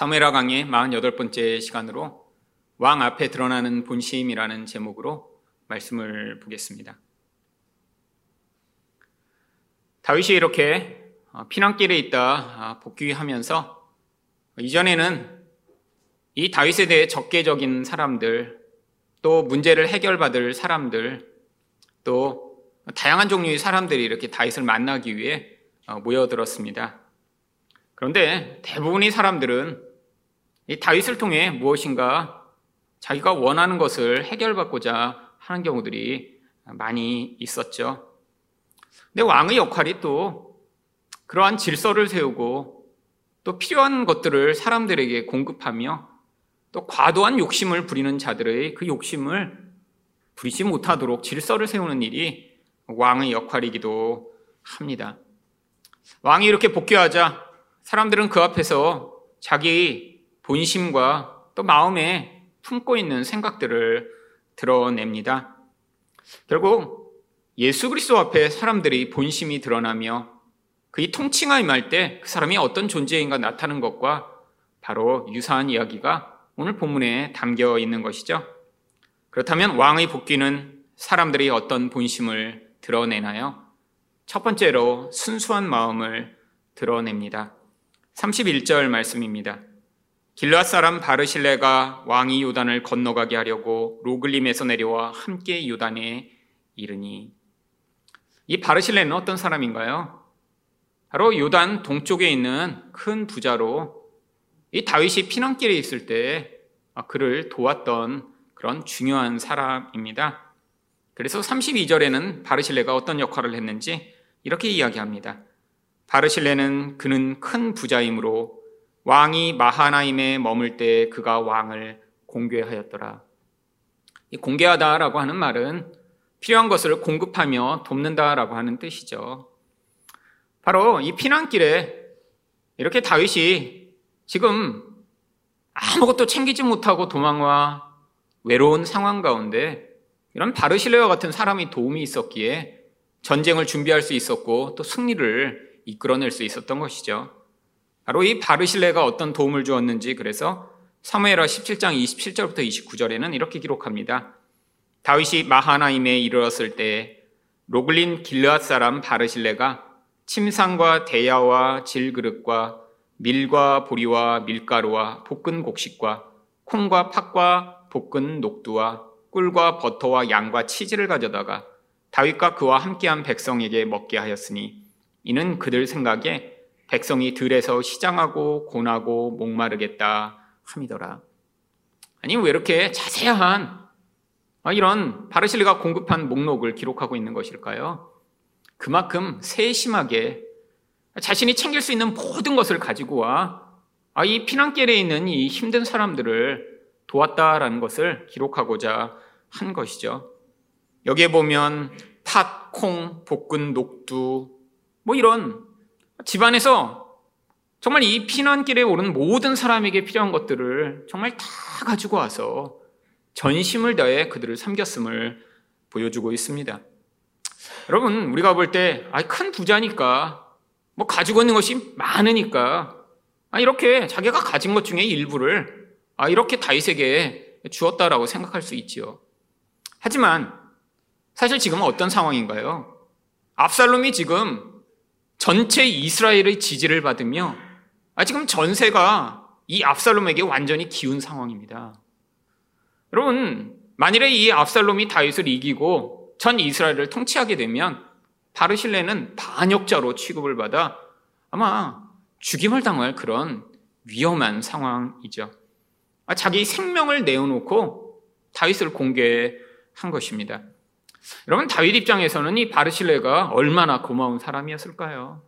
사무엘하 강의 48번째 시간으로 왕 앞에 드러나는 본심이라는 제목으로 말씀을 보겠습니다. 다윗이 이렇게 피난길에 있다 복귀하면서 이전에는 이 다윗에 대해 적개적인 사람들, 또 문제를 해결받을 사람들, 또 다양한 종류의 사람들이 이렇게 다윗을 만나기 위해 모여들었습니다. 그런데 대부분의 사람들은 이 다윗을 통해 무엇인가 자기가 원하는 것을 해결받고자 하는 경우들이 많이 있었죠. 근데 왕의 역할이 또 그러한 질서를 세우고 또 필요한 것들을 사람들에게 공급하며 또 과도한 욕심을 부리는 자들의 그 욕심을 부리지 못하도록 질서를 세우는 일이 왕의 역할이기도 합니다. 왕이 이렇게 복귀하자 사람들은 그 앞에서 자기 본심과 또 마음에 품고 있는 생각들을 드러냅니다. 결국 예수 그리스도 앞에 사람들이 본심이 드러나며 그의 통치가 임할 때 그 사람이 어떤 존재인가 나타나는 것과 바로 유사한 이야기가 오늘 본문에 담겨 있는 것이죠. 그렇다면 왕의 복귀는 사람들이 어떤 본심을 드러내나요? 첫 번째로 순수한 마음을 드러냅니다. 31절 말씀입니다. 길라 사람 바르실레가 왕이 요단을 건너가게 하려고 로글림에서 내려와 함께 요단에 이르니 이 바르실레는 어떤 사람인가요? 바로 요단 동쪽에 있는 큰 부자로 이 다윗이 피난길에 있을 때 그를 도왔던 그런 중요한 사람입니다. 그래서 32절에는 바르실레가 어떤 역할을 했는지 이렇게 이야기합니다. 바르실레는 그는 큰 부자이므로 왕이 마하나임에 머물 때 그가 왕을 공개하였더라. 이 공개하다라고 하는 말은 필요한 것을 공급하며 돕는다라고 하는 뜻이죠. 바로 이 피난길에 이렇게 다윗이 지금 아무것도 챙기지 못하고 도망와 외로운 상황 가운데 이런 바르실레와 같은 사람이 도움이 있었기에 전쟁을 준비할 수 있었고 또 승리를 이끌어낼 수 있었던 것이죠. 바로 이 바르실레가 어떤 도움을 주었는지 그래서 사무엘하 17장 27절부터 29절에는 이렇게 기록합니다. 다윗이 마하나임에 이르렀을 때 로글린 길르앗 사람 바르실레가 침상과 대야와 질그릇과 밀과 보리와 밀가루와 볶은 곡식과 콩과 팥과 볶은 녹두와 꿀과 버터와 양과 치즈를 가져다가 다윗과 그와 함께한 백성에게 먹게 하였으니 이는 그들 생각에 백성이 들에서 시장하고 고나고 목마르겠다 함이더라. 아니 왜 이렇게 자세한 아, 이런 바르실리가 공급한 목록을 기록하고 있는 것일까요? 그만큼 세심하게 자신이 챙길 수 있는 모든 것을 가지고 와, 아, 이 피난길에 있는 이 힘든 사람들을 도왔다라는 것을 기록하고자 한 것이죠. 여기에 보면 팥, 콩, 볶은 녹두, 뭐 이런 집안에서 정말 이 피난길에 오른 모든 사람에게 필요한 것들을 정말 다 가지고 와서 전심을 다해 그들을 섬겼음을 보여주고 있습니다. 여러분, 우리가 볼 때, 아, 큰 부자니까, 뭐 가지고 있는 것이 많으니까, 아, 이렇게 자기가 가진 것 중에 일부를, 아, 이렇게 다윗에게 주었다라고 생각할 수 있지요. 하지만, 사실 지금은 어떤 상황인가요? 압살롬이 지금 전체 이스라엘의 지지를 받으며 아, 지금 전세가 이 압살롬에게 완전히 기운 상황입니다. 여러분, 만일에 이 압살롬이 다윗을 이기고 전 이스라엘을 통치하게 되면 바르실레는 반역자로 취급을 받아 아마 죽임을 당할 그런 위험한 상황이죠. 아, 자기 생명을 내어놓고 다윗을 공개한 것입니다. 여러분 다윗 입장에서는 이 바르실레가 얼마나 고마운 사람이었을까요?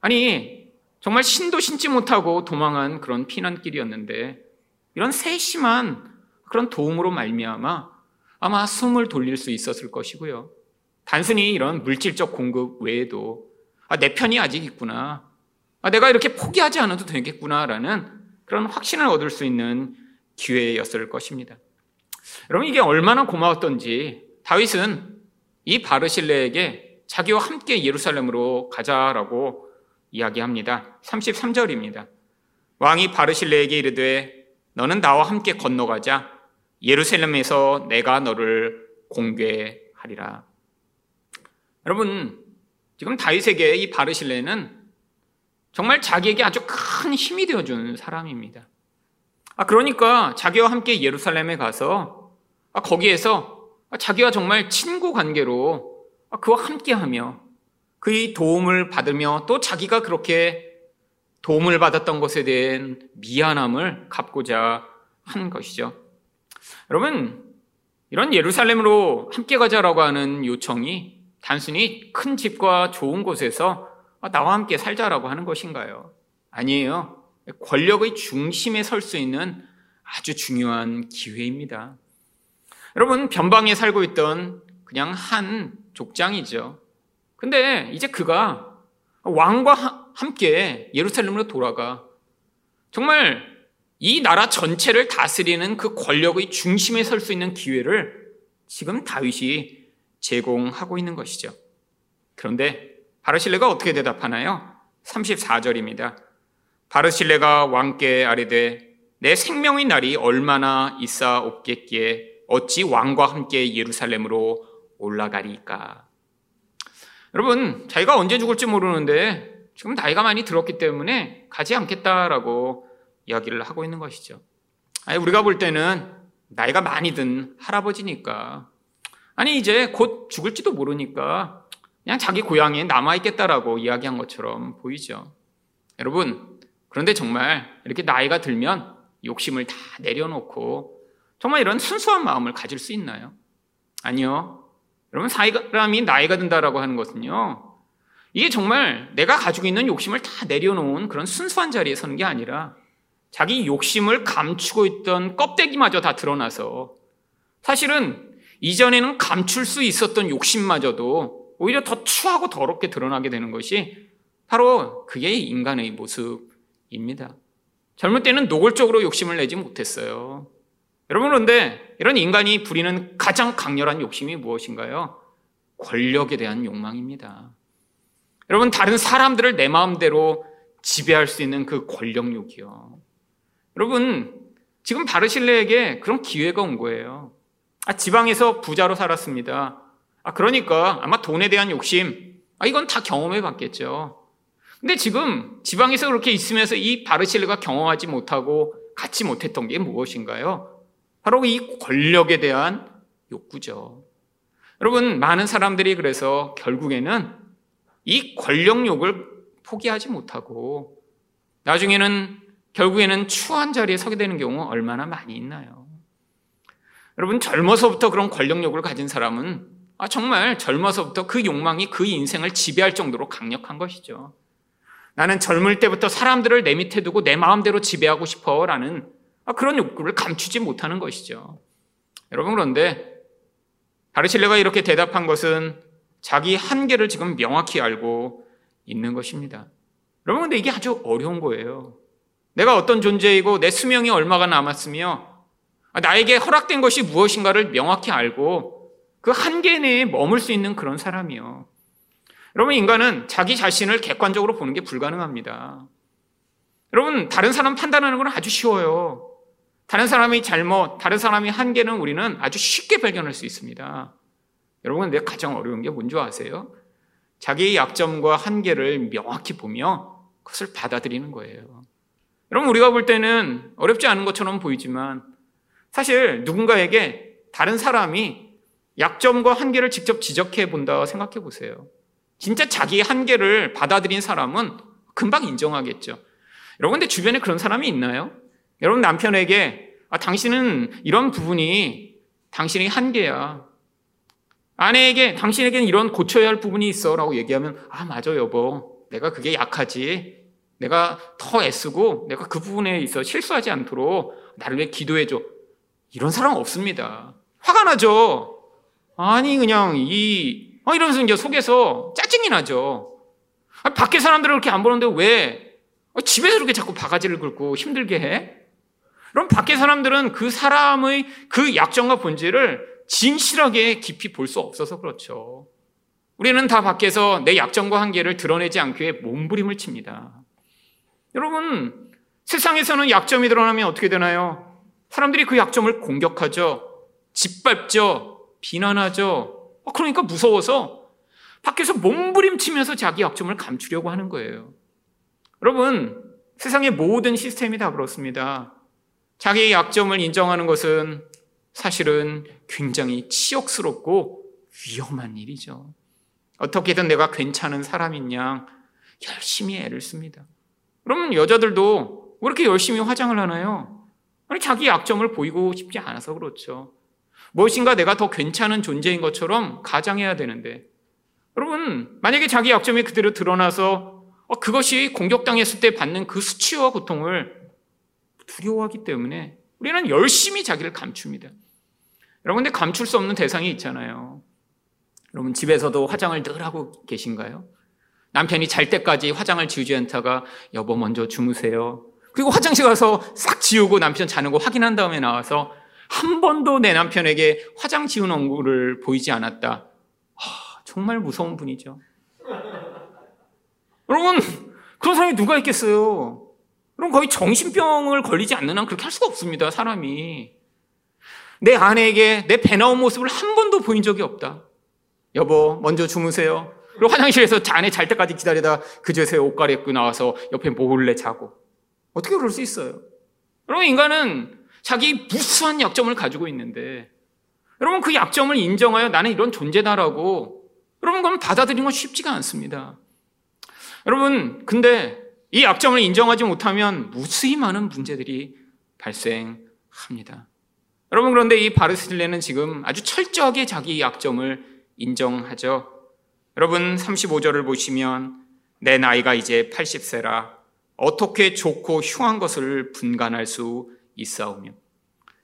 아니 정말 신도 신지 못하고 도망한 그런 피난길이었는데 이런 세심한 그런 도움으로 말미암아 아마 숨을 돌릴 수 있었을 것이고요. 단순히 이런 물질적 공급 외에도 아, 내 편이 아직 있구나. 아, 내가 이렇게 포기하지 않아도 되겠구나라는 그런 확신을 얻을 수 있는 기회였을 것입니다. 여러분 이게 얼마나 고마웠던지 다윗은 이 바르실레에게 자기와 함께 예루살렘으로 가자라고 이야기합니다. 33절입니다. 왕이 바르실레에게 이르되 너는 나와 함께 건너가자 예루살렘에서 내가 너를 공개하리라. 여러분 지금 다윗에게 이 바르실레는 정말 자기에게 아주 큰 힘이 되어준 사람입니다. 아, 그러니까 자기와 함께 예루살렘에 가서 아, 거기에서 아, 자기와 정말 친구 관계로 아, 그와 함께하며 그의 도움을 받으며 또 자기가 그렇게 도움을 받았던 것에 대한 미안함을 갚고자 한 것이죠. 여러분, 이런 예루살렘으로 함께 가자라고 하는 요청이 단순히 큰 집과 좋은 곳에서 나와 함께 살자라고 하는 것인가요? 아니에요. 권력의 중심에 설 수 있는 아주 중요한 기회입니다. 여러분, 변방에 살고 있던 그냥 한 족장이죠. 근데 이제 그가 왕과 함께 예루살렘으로 돌아가 정말 이 나라 전체를 다스리는 그 권력의 중심에 설 수 있는 기회를 지금 다윗이 제공하고 있는 것이죠. 그런데 바르실레가 어떻게 대답하나요? 34절입니다. 바르실레가 왕께 아뢰되 내 생명의 날이 얼마나 있사옵겠기에 어찌 왕과 함께 예루살렘으로 올라가리까? 여러분, 자기가 언제 죽을지 모르는데 지금 나이가 많이 들었기 때문에 가지 않겠다라고 이야기를 하고 있는 것이죠. 아니, 우리가 볼 때는 나이가 많이 든 할아버지니까 아니 이제 곧 죽을지도 모르니까 그냥 자기 고향에 남아있겠다라고 이야기한 것처럼 보이죠. 여러분, 그런데 정말 이렇게 나이가 들면 욕심을 다 내려놓고 정말 이런 순수한 마음을 가질 수 있나요? 아니요. 여러분, 사람이 나이가 든다라고 하는 것은요, 이게 정말 내가 가지고 있는 욕심을 다 내려놓은 그런 순수한 자리에 서는 게 아니라 자기 욕심을 감추고 있던 껍데기마저 다 드러나서 사실은 이전에는 감출 수 있었던 욕심마저도 오히려 더 추하고 더럽게 드러나게 되는 것이 바로 그게 인간의 모습입니다. 젊을 때는 노골적으로 욕심을 내지 못했어요. 여러분, 그런데 이런 인간이 부리는 가장 강렬한 욕심이 무엇인가요? 권력에 대한 욕망입니다. 여러분, 다른 사람들을 내 마음대로 지배할 수 있는 그 권력욕이요. 여러분, 지금 바르실레에게 그런 기회가 온 거예요. 아, 지방에서 부자로 살았습니다. 아, 그러니까 아마 돈에 대한 욕심, 아, 이건 다 경험해 봤겠죠. 근데 지금 지방에서 그렇게 있으면서 이 바르실레가 경험하지 못하고 갖지 못했던 게 무엇인가요? 바로 이 권력에 대한 욕구죠. 여러분, 많은 사람들이 그래서 결국에는 이 권력욕을 포기하지 못하고 나중에는 결국에는 추한 자리에 서게 되는 경우 얼마나 많이 있나요? 여러분 젊어서부터 그런 권력욕을 가진 사람은 아, 정말 젊어서부터 그 욕망이 그 인생을 지배할 정도로 강력한 것이죠. 나는 젊을 때부터 사람들을 내 밑에 두고 내 마음대로 지배하고 싶어 라는 아, 그런 욕구를 감추지 못하는 것이죠. 여러분 그런데 바르실레가 이렇게 대답한 것은 자기 한계를 지금 명확히 알고 있는 것입니다. 여러분 근데 이게 아주 어려운 거예요. 내가 어떤 존재이고 내 수명이 얼마가 남았으며 아, 나에게 허락된 것이 무엇인가를 명확히 알고 그 한계 내에 머물 수 있는 그런 사람이요. 여러분, 인간은 자기 자신을 객관적으로 보는 게 불가능합니다. 여러분, 다른 사람 판단하는 건 아주 쉬워요. 다른 사람이 잘못, 다른 사람이 한계는 우리는 아주 쉽게 발견할 수 있습니다. 여러분, 내 가장 어려운 게 뭔지 아세요? 자기의 약점과 한계를 명확히 보며 그것을 받아들이는 거예요. 여러분, 우리가 볼 때는 어렵지 않은 것처럼 보이지만 사실 누군가에게 다른 사람이 약점과 한계를 직접 지적해 본다 생각해 보세요. 진짜 자기의 한계를 받아들인 사람은 금방 인정하겠죠. 여러분, 근데 주변에 그런 사람이 있나요? 여러분, 남편에게, 아, 당신은 이런 부분이 당신의 한계야. 아내에게, 당신에게는 이런 고쳐야 할 부분이 있어. 라고 얘기하면, 아, 맞아, 여보. 내가 그게 약하지. 내가 더 애쓰고, 내가 그 부분에 있어 실수하지 않도록 나를 위해 기도해 줘. 이런 사람 없습니다. 화가 나죠. 아니 그냥 이 어, 이러면서 이제 속에서 짜증이 나죠. 아니, 밖에 사람들을 그렇게 안 보는데 왜 어, 집에서 이렇게 자꾸 바가지를 긁고 힘들게 해? 그럼 밖에 사람들은 그 사람의 그 약점과 본질을 진실하게 깊이 볼 수 없어서 그렇죠. 우리는 다 밖에서 내 약점과 한계를 드러내지 않기 위해 몸부림을 칩니다. 여러분, 세상에서는 약점이 드러나면 어떻게 되나요? 사람들이 그 약점을 공격하죠. 짓밟죠. 비난하죠. 어, 그러니까 무서워서 밖에서 몸부림치면서 자기 약점을 감추려고 하는 거예요. 여러분, 세상의 모든 시스템이 다 그렇습니다. 자기의 약점을 인정하는 것은 사실은 굉장히 치욕스럽고 위험한 일이죠. 어떻게든 내가 괜찮은 사람인 양 열심히 애를 씁니다. 그러면 여자들도 왜 이렇게 열심히 화장을 하나요? 아니, 자기 약점을 보이고 싶지 않아서 그렇죠. 무엇인가 내가 더 괜찮은 존재인 것처럼 가장해야 되는데, 여러분, 만약에 자기 약점이 그대로 드러나서 어, 그것이 공격당했을 때 받는 그 수치와 고통을 두려워하기 때문에 우리는 열심히 자기를 감춥니다. 여러분, 근데 감출 수 없는 대상이 있잖아요. 여러분, 집에서도 화장을 늘 하고 계신가요? 남편이 잘 때까지 화장을 지우지 않다가 여보 먼저 주무세요. 그리고 화장실 가서 싹 지우고 남편 자는 거 확인한 다음에 나와서 한 번도 내 남편에게 화장 지운 얼굴을 보이지 않았다. 하, 정말 무서운 분이죠. 여러분, 그런 사람이 누가 있겠어요? 그럼 거의 정신병을 걸리지 않는 한 그렇게 할 수가 없습니다, 사람이. 내 아내에게 내 배 나온 모습을 한 번도 보인 적이 없다. 여보, 먼저 주무세요. 그리고 화장실에서 아내 잘 때까지 기다리다 그제서야 옷 갈아입고 나와서 옆에 몰래 자고. 어떻게 그럴 수 있어요? 여러분, 인간은 자기 무수한 약점을 가지고 있는데, 여러분, 그 약점을 인정하여 나는 이런 존재다라고, 여러분, 그건 받아들이는 건 쉽지가 않습니다. 여러분, 근데 이 약점을 인정하지 못하면 무수히 많은 문제들이 발생합니다. 여러분, 그런데 이 바르실레는 지금 아주 철저하게 자기 약점을 인정하죠. 여러분, 35절을 보시면 내 나이가 이제 80세라 어떻게 좋고 흉한 것을 분간할 수 있사오며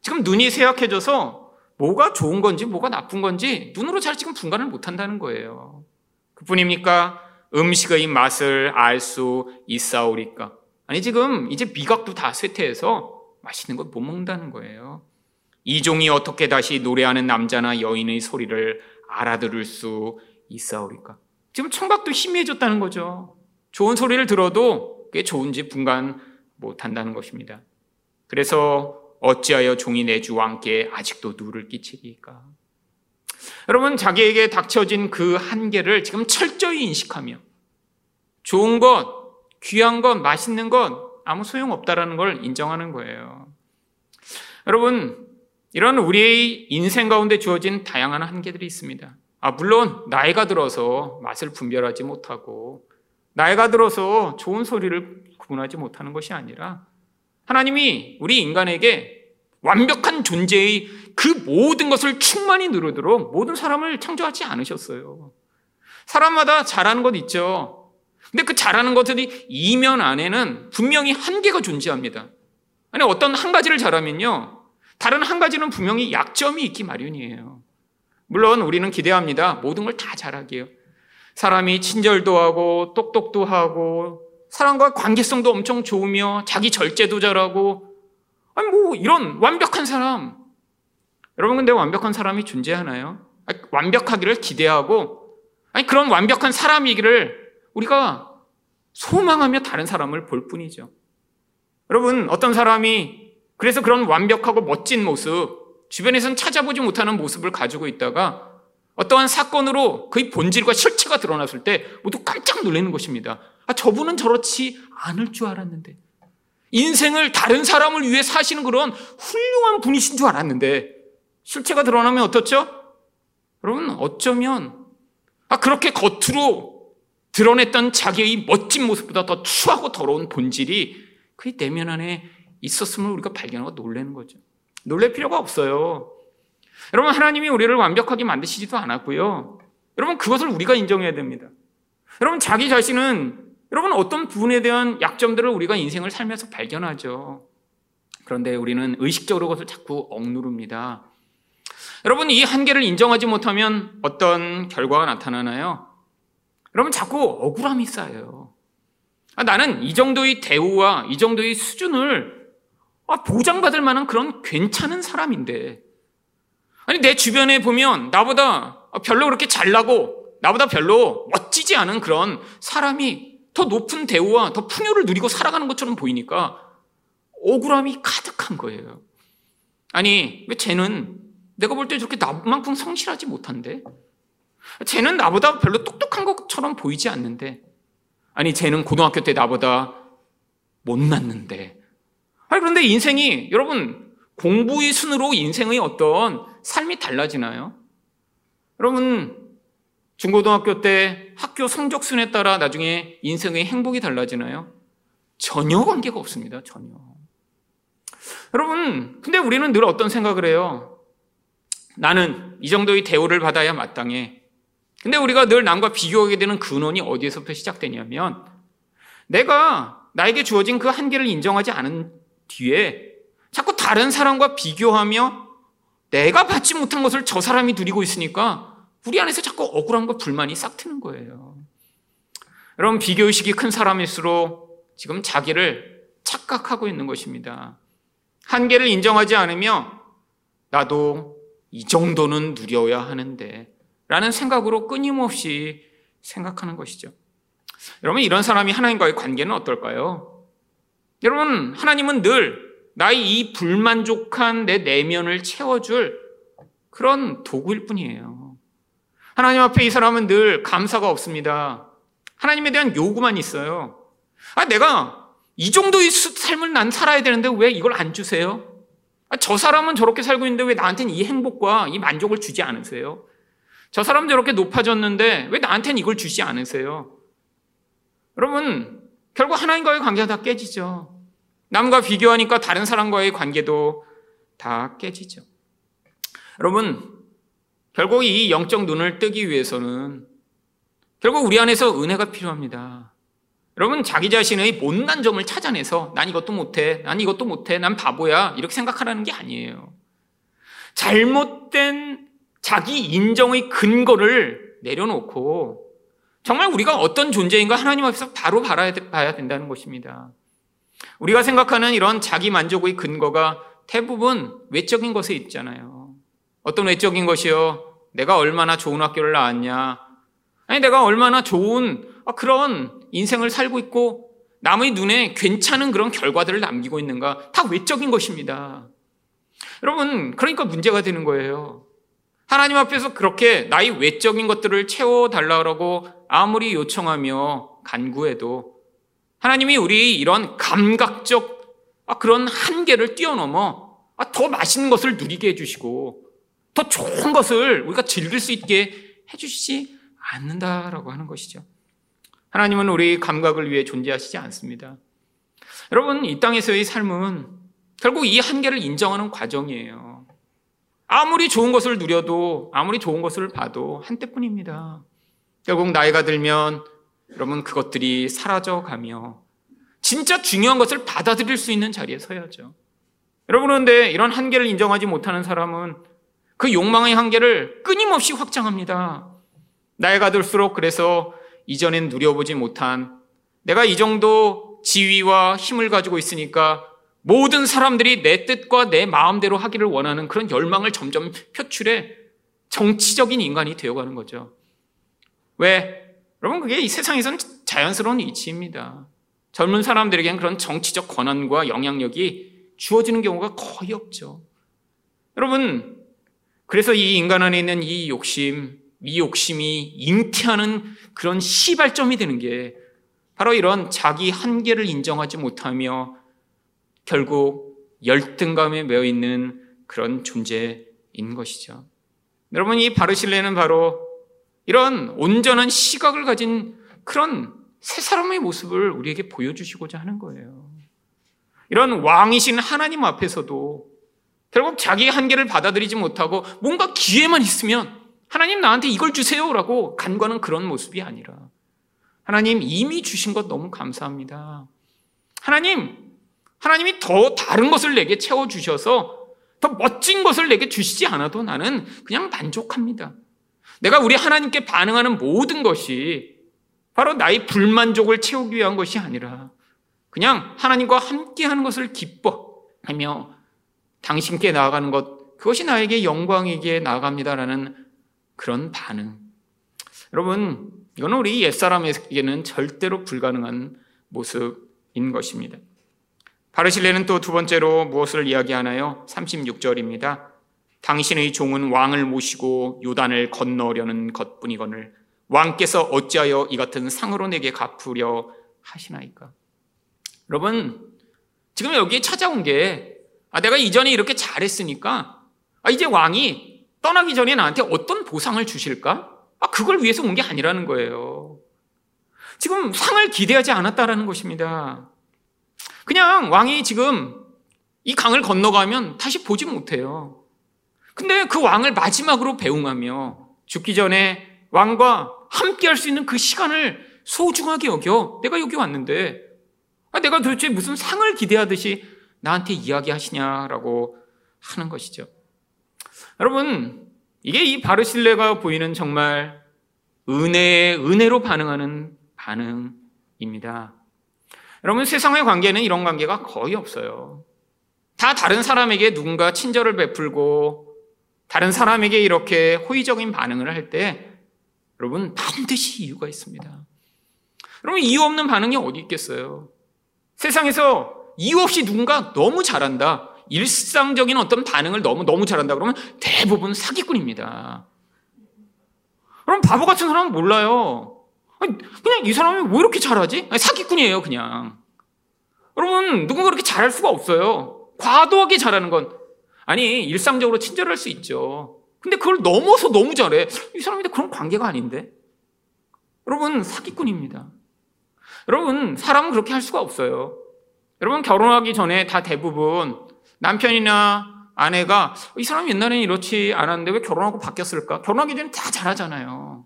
지금 눈이 쇠약해져서 뭐가 좋은 건지 뭐가 나쁜 건지 눈으로 잘 지금 분간을 못 한다는 거예요. 그뿐입니까? 음식의 맛을 알 수 있사오리까? 아니 지금 이제 미각도 다 쇠퇴해서 맛있는 걸 못 먹는다는 거예요. 이종이 어떻게 다시 노래하는 남자나 여인의 소리를 알아들을 수 있사오리까? 지금 청각도 희미해졌다는 거죠. 좋은 소리를 들어도 그게 좋은지 분간 못 한다는 것입니다. 그래서 어찌하여 종이 내주 왕께 아직도 누를 끼치리까? 여러분, 자기에게 닥쳐진 그 한계를 지금 철저히 인식하며 좋은 것, 귀한 것, 맛있는 것 아무 소용 없다라는 걸 인정하는 거예요. 여러분, 이런 우리의 인생 가운데 주어진 다양한 한계들이 있습니다. 아, 물론 나이가 들어서 맛을 분별하지 못하고 나이가 들어서 좋은 소리를 구분하지 못하는 것이 아니라 하나님이 우리 인간에게 완벽한 존재의 그 모든 것을 충만히 누르도록 모든 사람을 창조하지 않으셨어요. 사람마다 잘하는 것 있죠. 근데 그 잘하는 것들이 이면 안에는 분명히 한계가 존재합니다. 아니, 어떤 한 가지를 잘하면요. 다른 한 가지는 분명히 약점이 있기 마련이에요. 물론 우리는 기대합니다. 모든 걸 다 잘하게요. 사람이 친절도 하고 똑똑도 하고 사람과 관계성도 엄청 좋으며 자기 절제도 잘하고 아니 뭐 이런 완벽한 사람 여러분 근데 완벽한 사람이 존재하나요? 아니, 완벽하기를 기대하고 아니 그런 완벽한 사람이기를 우리가 소망하며 다른 사람을 볼 뿐이죠. 여러분 어떤 사람이 그래서 그런 완벽하고 멋진 모습 주변에서는 찾아보지 못하는 모습을 가지고 있다가 어떠한 사건으로 그의 본질과 실체가 드러났을 때 모두 깜짝 놀라는 것입니다. 아, 저분은 저렇지 않을 줄 알았는데. 인생을 다른 사람을 위해 사시는 그런 훌륭한 분이신 줄 알았는데, 실체가 드러나면 어떻죠? 여러분, 어쩌면, 아, 그렇게 겉으로 드러냈던 자기의 멋진 모습보다 더 추하고 더러운 본질이 그의 내면 안에 있었음을 우리가 발견하고 놀라는 거죠. 놀랄 필요가 없어요. 여러분, 하나님이 우리를 완벽하게 만드시지도 않았고요. 여러분, 그것을 우리가 인정해야 됩니다. 여러분, 자기 자신은 여러분, 어떤 부분에 대한 약점들을 우리가 인생을 살면서 발견하죠. 그런데 우리는 의식적으로 그것을 자꾸 억누릅니다. 여러분, 이 한계를 인정하지 못하면 어떤 결과가 나타나나요? 여러분, 자꾸 억울함이 쌓여요. 아, 나는 이 정도의 대우와 이 정도의 수준을 아, 보장받을 만한 그런 괜찮은 사람인데. 아니, 내 주변에 보면 나보다 별로 그렇게 잘나고 나보다 별로 멋지지 않은 그런 사람이 더 높은 대우와 더 풍요를 누리고 살아가는 것처럼 보이니까 억울함이 가득한 거예요. 아니, 왜 쟤는 내가 볼 때 저렇게 나만큼 성실하지 못한데? 쟤는 나보다 별로 똑똑한 것처럼 보이지 않는데? 아니, 쟤는 고등학교 때 나보다 못났는데? 아니, 그런데 인생이, 여러분, 공부의 순으로 인생의 어떤 삶이 달라지나요? 여러분, 중고등학교 때 학교 성적순에 따라 나중에 인생의 행복이 달라지나요? 전혀 관계가 없습니다. 전혀. 여러분, 근데 우리는 늘 어떤 생각을 해요? 나는 이 정도의 대우를 받아야 마땅해. 근데 우리가 늘 남과 비교하게 되는 근원이 어디에서부터 시작되냐면 내가 나에게 주어진 그 한계를 인정하지 않은 뒤에 자꾸 다른 사람과 비교하며 내가 받지 못한 것을 저 사람이 누리고 있으니까 우리 안에서 자꾸 억울함과 불만이 싹 트는 거예요. 여러분, 비교의식이 큰 사람일수록 지금 자기를 착각하고 있는 것입니다. 한계를 인정하지 않으며 나도 이 정도는 누려야 하는데 라는 생각으로 끊임없이 생각하는 것이죠. 여러분, 이런 사람이 하나님과의 관계는 어떨까요? 여러분, 하나님은 늘 나의 이 불만족한 내 내면을 채워줄 그런 도구일 뿐이에요. 하나님 앞에 이 사람은 늘 감사가 없습니다. 하나님에 대한 요구만 있어요. 아, 내가 이 정도의 삶을 난 살아야 되는데 왜 이걸 안 주세요? 아, 저 사람은 저렇게 살고 있는데 왜 나한테는 이 행복과 이 만족을 주지 않으세요? 저 사람 저렇게 높아졌는데 왜 나한테는 이걸 주지 않으세요? 여러분, 결국 하나님과의 관계가 다 깨지죠. 남과 비교하니까 다른 사람과의 관계도 다 깨지죠. 여러분, 결국 이 영적 눈을 뜨기 위해서는 결국 우리 안에서 은혜가 필요합니다. 여러분, 자기 자신의 못난 점을 찾아내서 난 이것도 못해, 난 이것도 못해, 난 바보야, 이렇게 생각하라는 게 아니에요. 잘못된 자기 인정의 근거를 내려놓고 정말 우리가 어떤 존재인가 하나님 앞에서 바로 봐야 된다는 것입니다. 우리가 생각하는 이런 자기 만족의 근거가 대부분 외적인 것에 있잖아요. 어떤 외적인 것이요? 내가 얼마나 좋은 학교를 나왔냐? 아니, 내가 얼마나 좋은 아, 그런 인생을 살고 있고 남의 눈에 괜찮은 그런 결과들을 남기고 있는가? 다 외적인 것입니다. 여러분, 그러니까 문제가 되는 거예요. 하나님 앞에서 그렇게 나의 외적인 것들을 채워달라고 아무리 요청하며 간구해도 하나님이 우리 이런 감각적 아, 그런 한계를 뛰어넘어 아, 더 맛있는 것을 누리게 해주시고 더 좋은 것을 우리가 즐길 수 있게 해주시지 않는다라고 하는 것이죠. 하나님은 우리 감각을 위해 존재하시지 않습니다. 여러분, 이 땅에서의 삶은 결국 이 한계를 인정하는 과정이에요. 아무리 좋은 것을 누려도, 아무리 좋은 것을 봐도 한때뿐입니다. 결국 나이가 들면 여러분 그것들이 사라져 가며 진짜 중요한 것을 받아들일 수 있는 자리에 서야죠. 여러분 그런데 이런 한계를 인정하지 못하는 사람은 그 욕망의 한계를 끊임없이 확장합니다. 나이가 들수록 그래서 이전엔 누려보지 못한 내가 이 정도 지위와 힘을 가지고 있으니까 모든 사람들이 내 뜻과 내 마음대로 하기를 원하는 그런 열망을 점점 표출해 정치적인 인간이 되어가는 거죠. 왜? 여러분, 그게 이 세상에선 자연스러운 이치입니다. 젊은 사람들에게는 그런 정치적 권한과 영향력이 주어지는 경우가 거의 없죠. 여러분, 그래서 이 인간 안에 있는 이 욕심, 이 욕심이 잉태하는 그런 시발점이 되는 게 바로 이런 자기 한계를 인정하지 못하며 결국 열등감에 매여 있는 그런 존재인 것이죠. 여러분, 이 바르실레는 바로 이런 온전한 시각을 가진 그런 새 사람의 모습을 우리에게 보여주시고자 하는 거예요. 이런 왕이신 하나님 앞에서도 결국 자기 한계를 받아들이지 못하고 뭔가 기회만 있으면 하나님 나한테 이걸 주세요라고 간과는 그런 모습이 아니라 하나님 이미 주신 것 너무 감사합니다. 하나님, 하나님이 더 다른 것을 내게 채워주셔서 더 멋진 것을 내게 주시지 않아도 나는 그냥 만족합니다. 내가 우리 하나님께 반응하는 모든 것이 바로 나의 불만족을 채우기 위한 것이 아니라 그냥 하나님과 함께 하는 것을 기뻐하며 당신께 나아가는 것, 그것이 나에게 영광이기에 나아갑니다라는 그런 반응. 여러분, 이거는 우리 옛사람에게는 절대로 불가능한 모습인 것입니다. 바르실레는 또 두 번째로 무엇을 이야기하나요? 36절입니다. 당신의 종은 왕을 모시고 요단을 건너려는 것뿐이거늘 왕께서 어찌하여 이 같은 상으로 내게 갚으려 하시나이까? 여러분, 지금 여기에 찾아온 게, 아, 내가 이전에 이렇게 잘했으니까, 아, 이제 왕이 떠나기 전에 나한테 어떤 보상을 주실까? 아, 그걸 위해서 온 게 아니라는 거예요. 지금 상을 기대하지 않았다라는 것입니다. 그냥 왕이 지금 이 강을 건너가면 다시 보지 못해요. 근데 그 왕을 마지막으로 배웅하며 죽기 전에 왕과 함께 할 수 있는 그 시간을 소중하게 여겨 내가 여기 왔는데 아, 내가 도대체 무슨 상을 기대하듯이 나한테 이야기하시냐라고 하는 것이죠. 여러분, 이게 이 바르실레가 보이는 정말 은혜의 은혜로 반응하는 반응입니다. 여러분, 세상의 관계는 이런 관계가 거의 없어요. 다 다른 사람에게 누군가 친절을 베풀고 다른 사람에게 이렇게 호의적인 반응을 할 때 여러분 반드시 이유가 있습니다. 여러분 이유 없는 반응이 어디 있겠어요? 세상에서 이유 없이 누군가 너무 잘한다. 일상적인 어떤 반응을 너무 너무 잘한다 그러면 대부분 사기꾼입니다. 그럼 바보 같은 사람은 몰라요. 그냥 이 사람이 왜 이렇게 잘하지? 사기꾼이에요, 그냥. 여러분, 누군가 그렇게 잘할 수가 없어요. 과도하게 잘하는 건. 아니, 일상적으로 친절할 수 있죠. 근데 그걸 넘어서 너무 잘해. 이 사람인데 그런 관계가 아닌데? 여러분, 사기꾼입니다. 여러분, 사람은 그렇게 할 수가 없어요. 여러분, 결혼하기 전에 다 대부분 남편이나 아내가 이 사람이 옛날에는 이렇지 않았는데 왜 결혼하고 바뀌었을까? 결혼하기 전에 다 잘하잖아요.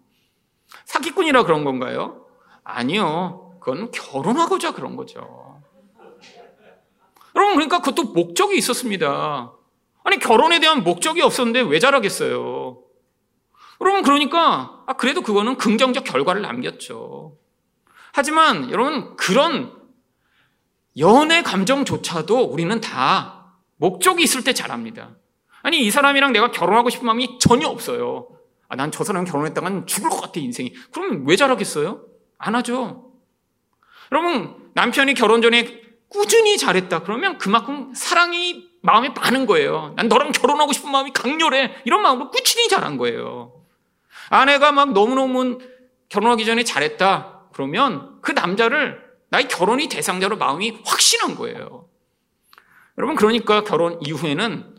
사기꾼이라 그런 건가요? 아니요. 그건 결혼하고자 그런 거죠. 여러분, 그러니까 그것도 목적이 있었습니다. 아니, 결혼에 대한 목적이 없었는데 왜 잘하겠어요? 여러분, 그러니까, 아, 그래도 그거는 긍정적 결과를 남겼죠. 하지만, 여러분, 그런 연애 감정조차도 우리는 다 목적이 있을 때 잘합니다. 아니, 이 사람이랑 내가 결혼하고 싶은 마음이 전혀 없어요. 아, 난 저 사람 결혼했다간 죽을 것 같아, 인생이. 그러면 왜 잘하겠어요? 안 하죠. 여러분, 남편이 결혼 전에 꾸준히 잘했다. 그러면 그만큼 사랑이 마음에 많은 거예요. 난 너랑 결혼하고 싶은 마음이 강렬해. 이런 마음으로 꾸준히 잘한 거예요. 아내가 막 너무너무 결혼하기 전에 잘했다. 그러면 그 남자를 나의 결혼이 대상자로 마음이 확신한 거예요. 여러분, 그러니까 결혼 이후에는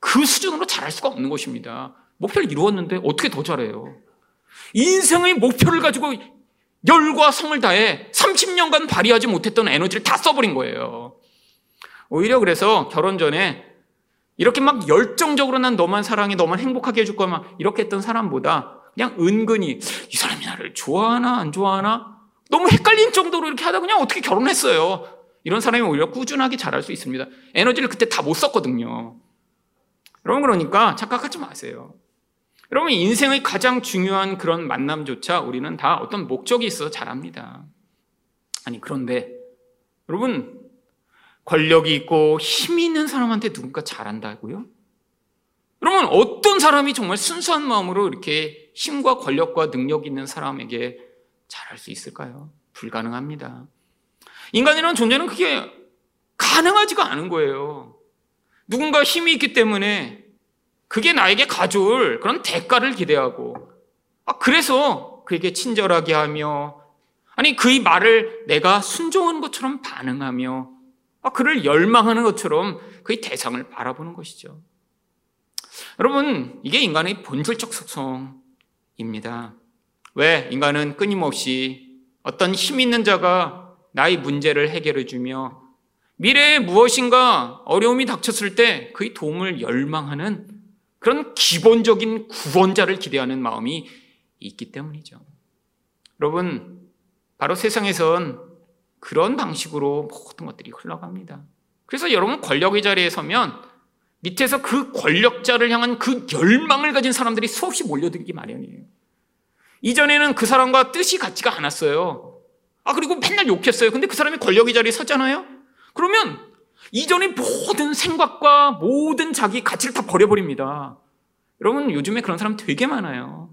그 수준으로 잘할 수가 없는 것입니다. 목표를 이루었는데 어떻게 더 잘해요? 인생의 목표를 가지고 열과 성을 다해 30년간 발휘하지 못했던 에너지를 다 써버린 거예요. 오히려 그래서 결혼 전에 이렇게 막 열정적으로 난 너만 사랑해, 너만 행복하게 해줄 거야, 막 이렇게 했던 사람보다 그냥 은근히 이 사람이 나를 좋아하나, 안 좋아하나? 너무 헷갈린 정도로 이렇게 하다 그냥 어떻게 결혼했어요. 이런 사람이 오히려 꾸준하게 잘할 수 있습니다. 에너지를 그때 다 못 썼거든요. 여러분, 그러니까 착각하지 마세요. 여러분, 인생의 가장 중요한 그런 만남조차 우리는 다 어떤 목적이 있어서 잘합니다. 아니, 그런데, 여러분, 권력이 있고 힘이 있는 사람한테 누군가 잘한다고요? 여러분, 어떤 사람이 정말 순수한 마음으로 이렇게 힘과 권력과 능력 있는 사람에게 잘할 수 있을까요? 불가능합니다. 인간이라는 존재는 그게 가능하지가 않은 거예요. 누군가 힘이 있기 때문에 그게 나에게 가져올 그런 대가를 기대하고, 아, 그래서 그에게 친절하게 하며, 아니, 그의 말을 내가 순종한 것처럼 반응하며, 아, 그를 열망하는 것처럼 그의 대상을 바라보는 것이죠. 여러분, 이게 인간의 본질적 속성입니다. 왜 인간은 끊임없이 어떤 힘 있는 자가 나의 문제를 해결해 주며 미래에 무엇인가 어려움이 닥쳤을 때 그의 도움을 열망하는 그런 기본적인 구원자를 기대하는 마음이 있기 때문이죠. 여러분, 바로 세상에선 그런 방식으로 모든 것들이 흘러갑니다. 그래서 여러분 권력의 자리에 서면 밑에서 그 권력자를 향한 그 열망을 가진 사람들이 수없이 몰려들기 마련이에요. 이전에는 그 사람과 뜻이 같지가 않았어요. 아, 그리고 맨날 욕했어요. 근데 그 사람이 권력의 자리에 섰잖아요? 그러면 이전의 모든 생각과 모든 자기 가치를 다 버려버립니다. 여러분, 요즘에 그런 사람 되게 많아요.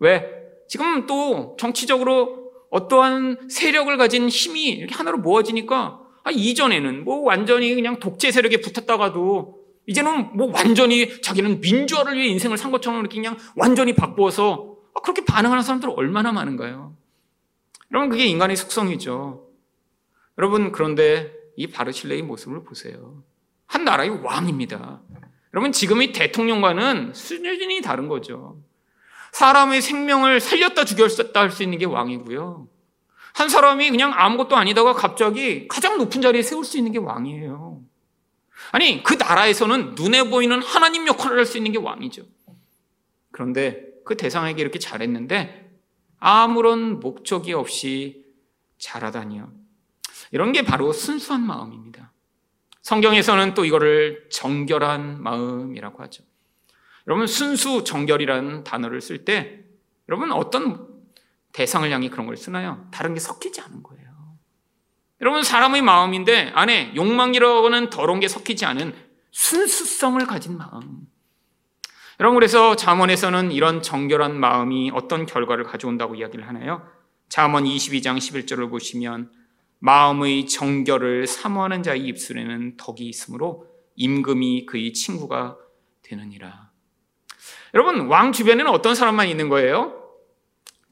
왜? 지금 또 정치적으로 어떠한 세력을 가진 힘이 이렇게 하나로 모아지니까 아, 이전에는 뭐 완전히 그냥 독재 세력에 붙었다가도 이제는 뭐 완전히 자기는 민주화를 위해 인생을 산 것처럼 이렇게 그냥 완전히 바꾸어서 아, 그렇게 반응하는 사람들 얼마나 많은가요? 여러분, 그게 인간의 속성이죠. 여러분, 그런데 이 바르실레의 모습을 보세요. 한 나라의 왕입니다. 여러분, 지금의 대통령과는 수준이 다른 거죠. 사람의 생명을 살렸다 죽였다 할 수 있는 게 왕이고요. 한 사람이 그냥 아무것도 아니다가 갑자기 가장 높은 자리에 세울 수 있는 게 왕이에요. 아니, 그 나라에서는 눈에 보이는 하나님 역할을 할 수 있는 게 왕이죠. 그런데 그 대상에게 이렇게 잘했는데 아무런 목적이 없이 잘하다니요. 이런 게 바로 순수한 마음입니다. 성경에서는 또 이거를 정결한 마음이라고 하죠. 여러분, 순수 정결이라는 단어를 쓸 때, 여러분, 어떤 대상을 향해 그런 걸 쓰나요? 다른 게 섞이지 않은 거예요. 여러분, 사람의 마음인데 안에 욕망이라고 하는 더러운 게 섞이지 않은 순수성을 가진 마음. 여러분, 그래서 잠언에서는 이런 정결한 마음이 어떤 결과를 가져온다고 이야기를 하나요? 잠언 22장 11절을 보시면 마음의 정결을 사모하는 자의 입술에는 덕이 있으므로 임금이 그의 친구가 되느니라. 여러분, 왕 주변에는 어떤 사람만 있는 거예요?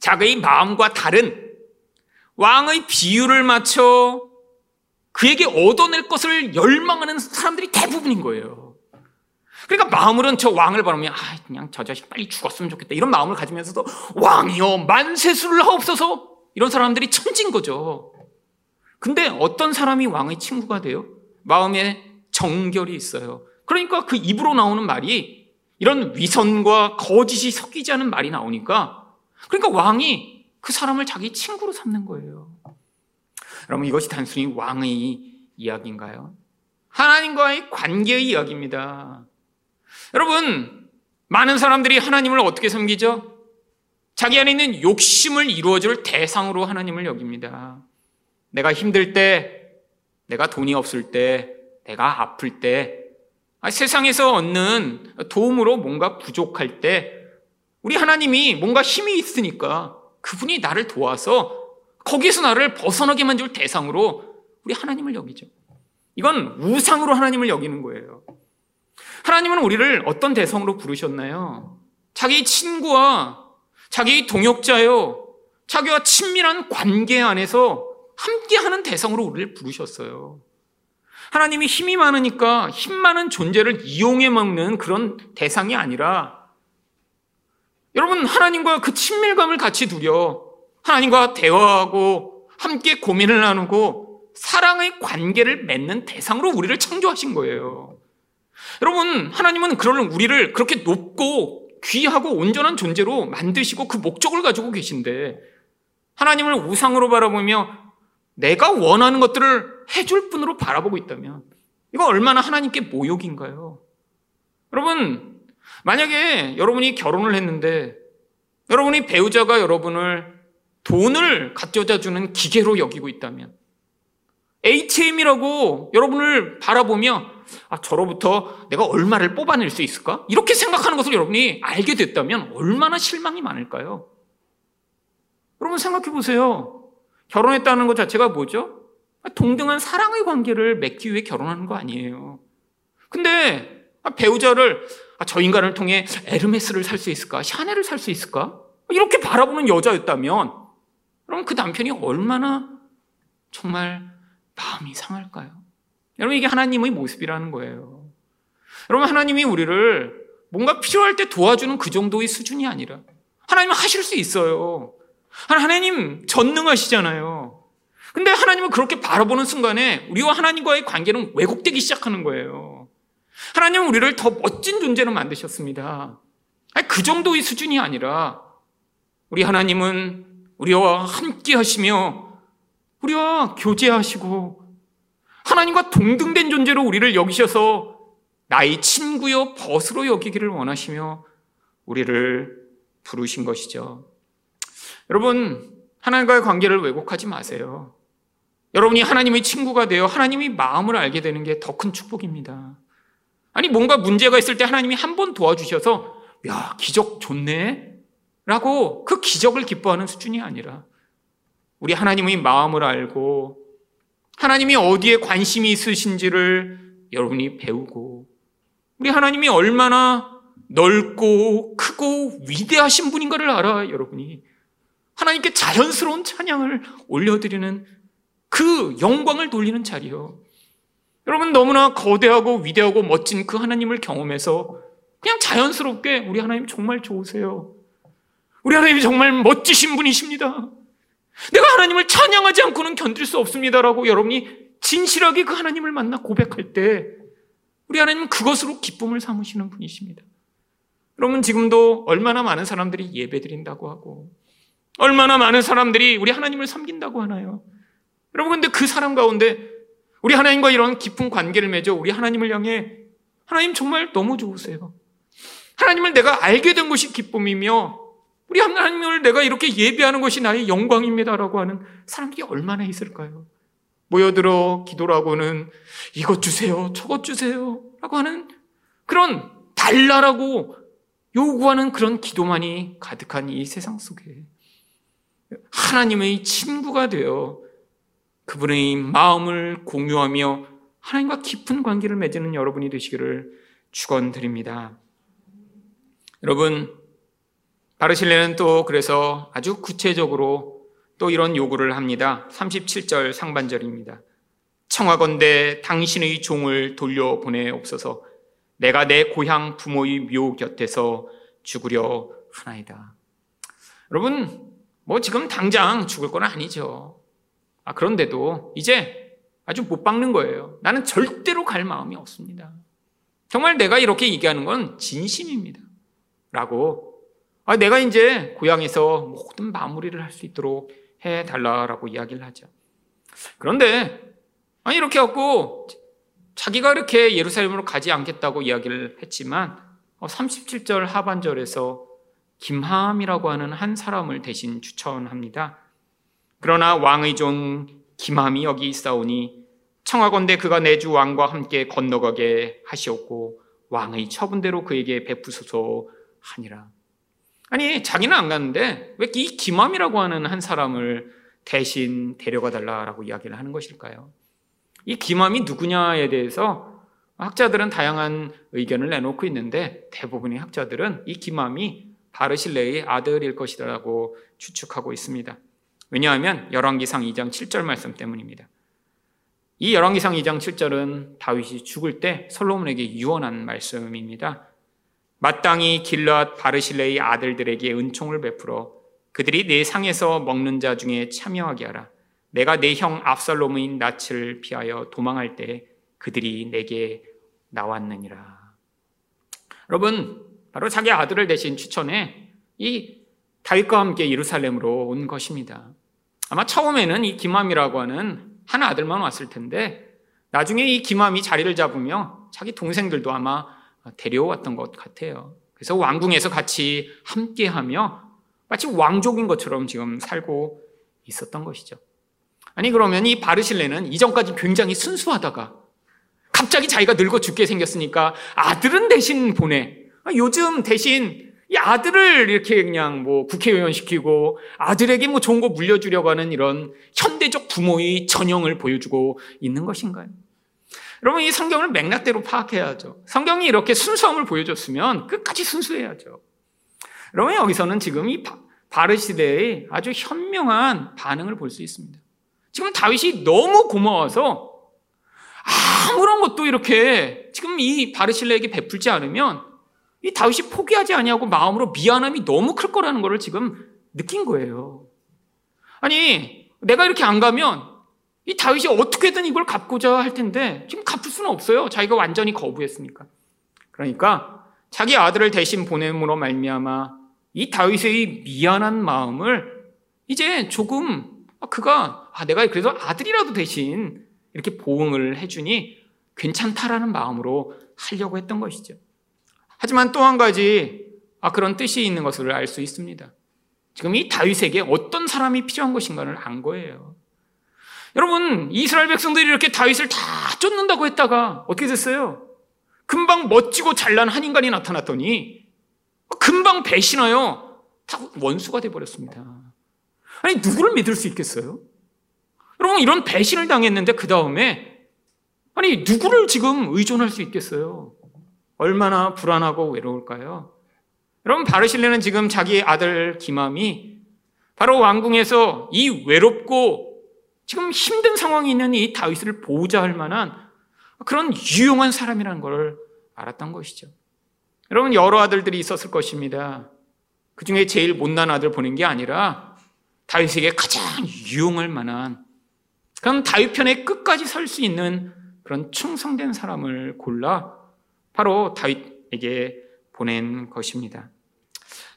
자기의 마음과 다른 왕의 비율을 맞춰 그에게 얻어낼 것을 열망하는 사람들이 대부분인 거예요. 그러니까 마음으로는 저 왕을 바라면 아 그냥 저 자식 빨리 죽었으면 좋겠다 이런 마음을 가지면서도 왕이여 만세수를 하옵소서 이런 사람들이 천진 거죠. 근데 어떤 사람이 왕의 친구가 돼요? 마음에 정결이 있어요. 그러니까 그 입으로 나오는 말이 이런 위선과 거짓이 섞이지 않은 말이 나오니까 그러니까 왕이 그 사람을 자기 친구로 삼는 거예요. 여러분 이것이 단순히 왕의 이야기인가요? 하나님과의 관계의 이야기입니다. 여러분 많은 사람들이 하나님을 어떻게 섬기죠? 자기 안에 있는 욕심을 이루어줄 대상으로 하나님을 여깁니다. 내가 힘들 때, 내가 돈이 없을 때, 내가 아플 때, 세상에서 얻는 도움으로 뭔가 부족할 때, 우리 하나님이 뭔가 힘이 있으니까 그분이 나를 도와서 거기에서 나를 벗어나게 만들 대상으로 우리 하나님을 여기죠. 이건 우상으로 하나님을 여기는 거예요. 하나님은 우리를 어떤 대상으로 부르셨나요? 자기 친구와 자기 동역자요, 자기와 친밀한 관계 안에서 함께하는 대상으로 우리를 부르셨어요. 하나님이 힘이 많으니까 힘 많은 존재를 이용해 먹는 그런 대상이 아니라 여러분 하나님과 그 친밀감을 같이 누려 하나님과 대화하고 함께 고민을 나누고 사랑의 관계를 맺는 대상으로 우리를 창조하신 거예요. 여러분 하나님은 그런 우리를 그렇게 높고 귀하고 온전한 존재로 만드시고 그 목적을 가지고 계신데 하나님을 우상으로 바라보며 내가 원하는 것들을 해줄 분으로 바라보고 있다면 이거 얼마나 하나님께 모욕인가요? 여러분, 만약에 여러분이 결혼을 했는데 여러분이 배우자가 여러분을 돈을 가져다 주는 기계로 여기고 있다면 ATM이라고 여러분을 바라보며 아, 저로부터 내가 얼마를 뽑아낼 수 있을까? 이렇게 생각하는 것을 여러분이 알게 됐다면 얼마나 실망이 많을까요? 여러분 생각해 보세요. 결혼했다는 것 자체가 뭐죠? 동등한 사랑의 관계를 맺기 위해 결혼하는 거 아니에요. 근데 배우자를 아, 저 인간을 통해 에르메스를 살 수 있을까? 샤넬을 살 수 있을까? 이렇게 바라보는 여자였다면 그럼 그 남편이 얼마나 정말 마음이 상할까요? 여러분 이게 하나님의 모습이라는 거예요. 여러분 하나님이 우리를 뭔가 필요할 때 도와주는 그 정도의 수준이 아니라 하나님은 하실 수 있어요. 하나님 전능하시잖아요. 근데 하나님을 그렇게 바라보는 순간에 우리와 하나님과의 관계는 왜곡되기 시작하는 거예요. 하나님은 우리를 더 멋진 존재로 만드셨습니다. 아니, 그 정도의 수준이 아니라 우리 하나님은 우리와 함께 하시며 우리와 교제하시고 하나님과 동등된 존재로 우리를 여기셔서 나의 친구여 벗으로 여기기를 원하시며 우리를 부르신 것이죠. 여러분, 하나님과의 관계를 왜곡하지 마세요. 여러분이 하나님의 친구가 되어 하나님의 마음을 알게 되는 게 더 큰 축복입니다. 아니, 뭔가 문제가 있을 때 하나님이 한 번 도와주셔서, 야, 기적 좋네? 라고 그 기적을 기뻐하는 수준이 아니라, 우리 하나님의 마음을 알고, 하나님이 어디에 관심이 있으신지를 여러분이 배우고 우리 하나님이 얼마나 넓고 크고 위대하신 분인가를 알아 여러분이 하나님께 자연스러운 찬양을 올려드리는 그 영광을 돌리는 자리요. 여러분 너무나 거대하고 위대하고 멋진 그 하나님을 경험해서 그냥 자연스럽게 우리 하나님 정말 좋으세요. 우리 하나님이 정말 멋지신 분이십니다. 내가 하나님을 찬양하지 않고는 견딜 수 없습니다라고 여러분이 진실하게 그 하나님을 만나 고백할 때 우리 하나님은 그것으로 기쁨을 삼으시는 분이십니다. 여러분 지금도 얼마나 많은 사람들이 예배 드린다고 하고 얼마나 많은 사람들이 우리 하나님을 섬긴다고 하나요? 여러분 근데 그 사람 가운데 우리 하나님과 이런 깊은 관계를 맺어 우리 하나님을 향해 하나님 정말 너무 좋으세요. 하나님을 내가 알게 된 것이 기쁨이며 우리 하나님을 내가 이렇게 예배하는 것이 나의 영광입니다라고 하는 사람들이 얼마나 있을까요? 모여들어 기도라고는 이것 주세요, 저것 주세요 라고 하는 그런 달라라고 요구하는 그런 기도만이 가득한 이 세상 속에 하나님의 친구가 되어 그분의 마음을 공유하며 하나님과 깊은 관계를 맺는 여러분이 되시기를 축원드립니다. 여러분 바르실레는 또 그래서 아주 구체적으로 또 이런 요구를 합니다. 37절 상반절입니다. 청하건대 당신의 종을 돌려보내옵소서 내가 내 고향 부모의 묘 곁에서 죽으려 하나이다. 여러분, 뭐 지금 당장 죽을 건 아니죠. 아, 그런데도 이제 아주 못 박는 거예요. 나는 절대로 갈 마음이 없습니다. 정말 내가 이렇게 얘기하는 건 진심입니다. 라고. 아, 내가 이제 고향에서 모든 마무리를 할 수 있도록 해달라라고 이야기를 하죠. 그런데, 아니, 이렇게 하고 자기가 이렇게 예루살렘으로 가지 않겠다고 이야기를 했지만 37절 어, 하반절에서 김함이라고 하는 한 사람을 대신 추천합니다. 그러나 왕의 종 김함이 여기 있사오니 청하건대 그가 내 주 왕과 함께 건너가게 하시었고 왕의 처분대로 그에게 베푸소서 하니라. 아니 자기는 안 갔는데 왜 이 김함이라고 하는 한 사람을 대신 데려가 달라라고 이야기를 하는 것일까요? 이 김함이 누구냐에 대해서 학자들은 다양한 의견을 내놓고 있는데 대부분의 학자들은 이 김함이 바르실레의 아들일 것이라고 추측하고 있습니다. 왜냐하면 열왕기상 2장 7절 말씀 때문입니다. 이 열왕기상 2장 7절은 다윗이 죽을 때 솔로몬에게 유언한 말씀입니다. 마땅히 길앗 바르실레의 아들들에게 은총을 베풀어 그들이 내 상에서 먹는 자 중에 참여하게 하라. 내가 내 형 압살롬의 낯을 피하여 도망할 때 그들이 내게 나왔느니라. 여러분, 바로 자기 아들을 대신 추천해 이 다윗과 함께 예루살렘으로 온 것입니다. 아마 처음에는 이 김함이라고 하는 한 아들만 왔을 텐데 나중에 이 김함이 자리를 잡으며 자기 동생들도 아마 데려왔던 것 같아요. 그래서 왕궁에서 같이 함께하며 마치 왕족인 것처럼 지금 살고 있었던 것이죠. 아니 그러면 이 바르실레는 이전까지 굉장히 순수하다가 갑자기 자기가 늙어 죽게 생겼으니까 아들은 대신 보내. 아, 요즘 대신 이 아들을 이렇게 그냥 뭐 국회의원 시키고 아들에게 뭐 좋은 거 물려주려고 하는 이런 현대적 부모의 전형을 보여주고 있는 것인가요? 여러분 이 성경을 맥락대로 파악해야죠. 성경이 이렇게 순수함을 보여줬으면 끝까지 순수해야죠. 여러분 여기서는 지금 이 바르 시대의 아주 현명한 반응을 볼 수 있습니다. 지금 다윗이 너무 고마워서 아무런 것도 이렇게 지금 이 바르실레에게 베풀지 않으면 이 다윗이 포기하지 아니하고 마음으로 미안함이 너무 클 거라는 것을 지금 느낀 거예요. 아니 내가 이렇게 안 가면 이 다윗이 어떻게든 이걸 갚고자 할 텐데 지금 갚을 수는 없어요. 자기가 완전히 거부했으니까. 그러니까 자기 아들을 대신 보냄으로 말미암아 이 다윗의 미안한 마음을 이제 조금 그가 아, 내가 그래도 아들이라도 대신 이렇게 보응을 해주니 괜찮다라는 마음으로 하려고 했던 것이죠. 하지만 또 한 가지 아, 그런 뜻이 있는 것을 알 수 있습니다. 지금 이 다윗에게 어떤 사람이 필요한 것인가를 안 거예요. 여러분, 이스라엘 백성들이 이렇게 다윗을 다 쫓는다고 했다가 어떻게 됐어요? 금방 멋지고 잘난 한 인간이 나타났더니 금방 배신하여 다 원수가 돼 버렸습니다. 아니, 누구를 믿을 수 있겠어요? 여러분, 이런 배신을 당했는데 그 다음에, 아니, 누구를 지금 의존할 수 있겠어요? 얼마나 불안하고 외로울까요? 여러분, 바르실레는 지금 자기 아들 기맘이 바로 왕궁에서 이 외롭고 지금 힘든 상황이 있는 이 다윗을 보호자 할 만한 그런 유용한 사람이라는 걸 알았던 것이죠. 여러분, 여러 아들들이 있었을 것입니다. 그 중에 제일 못난 아들 보낸 게 아니라 다윗에게 가장 유용할 만한 그런 다윗 편에 끝까지 설 수 있는 그런 충성된 사람을 골라 바로 다윗에게 보낸 것입니다.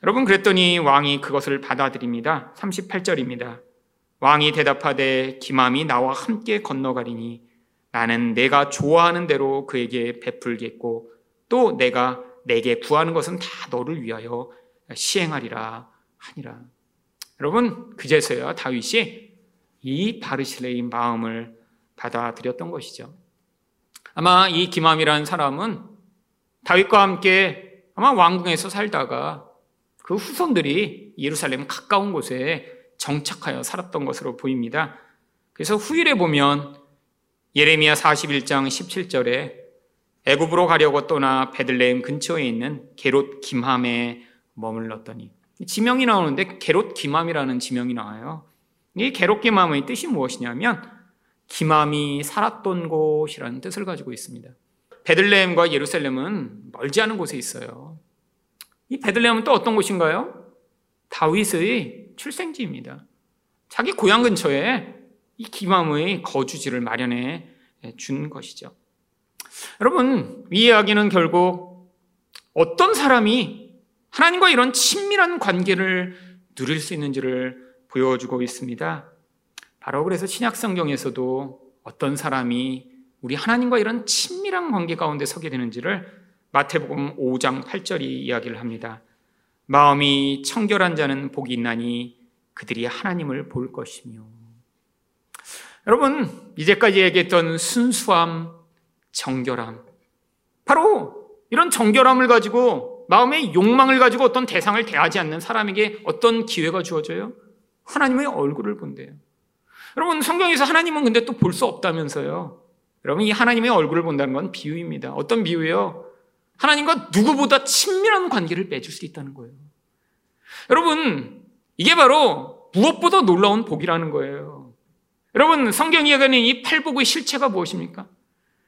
여러분 그랬더니 왕이 그것을 받아들입니다. 38절입니다. 왕이 대답하되 기맘이 나와 함께 건너가리니 나는 내가 좋아하는 대로 그에게 베풀겠고 또 내가 내게 구하는 것은 다 너를 위하여 시행하리라 하니라. 여러분 그제서야 다윗이 이 바르실레의 마음을 받아들였던 것이죠. 아마 이 기맘이라는 사람은 다윗과 함께 아마 왕궁에서 살다가 그 후손들이 예루살렘 가까운 곳에 정착하여 살았던 것으로 보입니다. 그래서 후일에 보면 예레미야 41장 17절에 애굽으로 가려고 떠나 베들레헴 근처에 있는 게롯 김함에 머물렀더니 지명이 나오는데 게롯 김함이라는 지명이 나와요. 이 게롯 김함의 뜻이 무엇이냐면 김함이 살았던 곳이라는 뜻을 가지고 있습니다. 베들레헴과 예루살렘은 멀지 않은 곳에 있어요. 이 베들레헴은 또 어떤 곳인가요? 다윗의 출생지입니다. 자기 고향 근처에 이 기맘의 거주지를 마련해 준 것이죠. 여러분, 이 이야기는 결국 어떤 사람이 하나님과 이런 친밀한 관계를 누릴 수 있는지를 보여주고 있습니다. 바로 그래서 신약성경에서도 어떤 사람이 우리 하나님과 이런 친밀한 관계 가운데 서게 되는지를 마태복음 5장 8절이 이야기를 합니다. 마음이 청결한 자는 복이 있나니 그들이 하나님을 볼 것이며. 여러분, 이제까지 얘기했던 순수함, 정결함. 바로 이런 정결함을 가지고 마음의 욕망을 가지고 어떤 대상을 대하지 않는 사람에게 어떤 기회가 주어져요? 하나님의 얼굴을 본대요. 여러분, 성경에서 하나님은 근데 또 볼 수 없다면서요. 여러분, 이 하나님의 얼굴을 본다는 건 비유입니다. 어떤 비유예요? 하나님과 누구보다 친밀한 관계를 맺을 수 있다는 거예요. 여러분, 이게 바로 무엇보다 놀라운 복이라는 거예요. 여러분, 성경 이야기하는 이 팔복의 실체가 무엇입니까?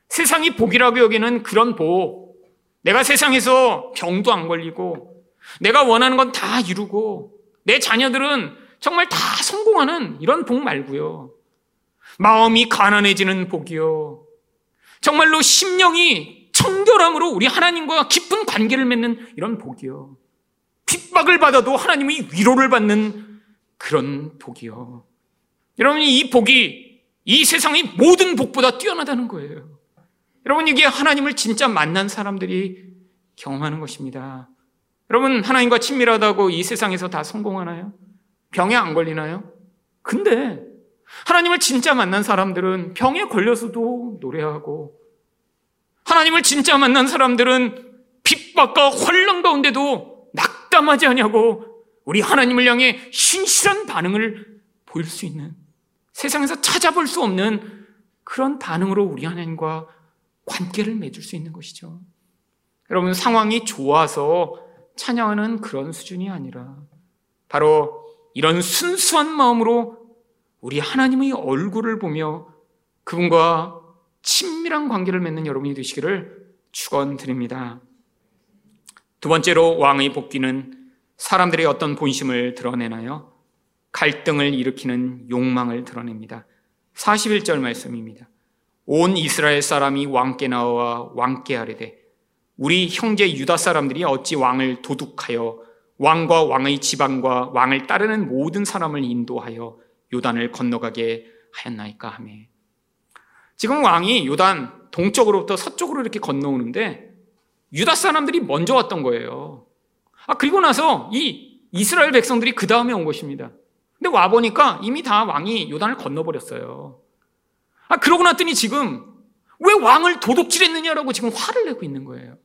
세상이 복이라고 여기는 그런 복. 내가 세상에서 병도 안 걸리고, 내가 원하는 건 다 이루고, 내 자녀들은 정말 다 성공하는 이런 복 말고요. 마음이 가난해지는 복이요. 정말로 심령이 청결함으로 우리 하나님과 깊은 관계를 맺는 이런 복이요. 핍박을 받아도 하나님의 위로를 받는 그런 복이요. 여러분, 이 복이 이 세상의 모든 복보다 뛰어나다는 거예요. 여러분, 이게 하나님을 진짜 만난 사람들이 경험하는 것입니다. 여러분, 하나님과 친밀하다고 이 세상에서 다 성공하나요? 병에 안 걸리나요? 근데 하나님을 진짜 만난 사람들은 병에 걸려서도 노래하고 하나님을 진짜 만난 사람들은 핍박과 혼란 가운데도 낙담하지 않냐고 우리 하나님을 향해 신실한 반응을 보일 수 있는 세상에서 찾아볼 수 없는 그런 반응으로 우리 하나님과 관계를 맺을 수 있는 것이죠. 여러분 상황이 좋아서 찬양하는 그런 수준이 아니라 바로 이런 순수한 마음으로 우리 하나님의 얼굴을 보며 그분과 친밀한 관계를 맺는 여러분이 되시기를 축원드립니다. 두 번째로 왕의 복귀는 사람들의 어떤 본심을 드러내나요? 갈등을 일으키는 욕망을 드러냅니다. 41절 말씀입니다. 온 이스라엘 사람이 왕께 나와 왕께 하려되 우리 형제 유다 사람들이 어찌 왕을 도둑하여 왕과 왕의 지방과 왕을 따르는 모든 사람을 인도하여 요단을 건너가게 하였나이까 하며 지금 왕이 요단 동쪽으로부터 서쪽으로 이렇게 건너오는데 유다 사람들이 먼저 왔던 거예요. 아, 그리고 나서 이 이스라엘 백성들이 그 다음에 온 것입니다. 근데 와 보니까 이미 다 왕이 요단을 건너버렸어요. 아, 그러고 났더니 지금 왜 왕을 도둑질했느냐라고 지금 화를 내고 있는 거예요.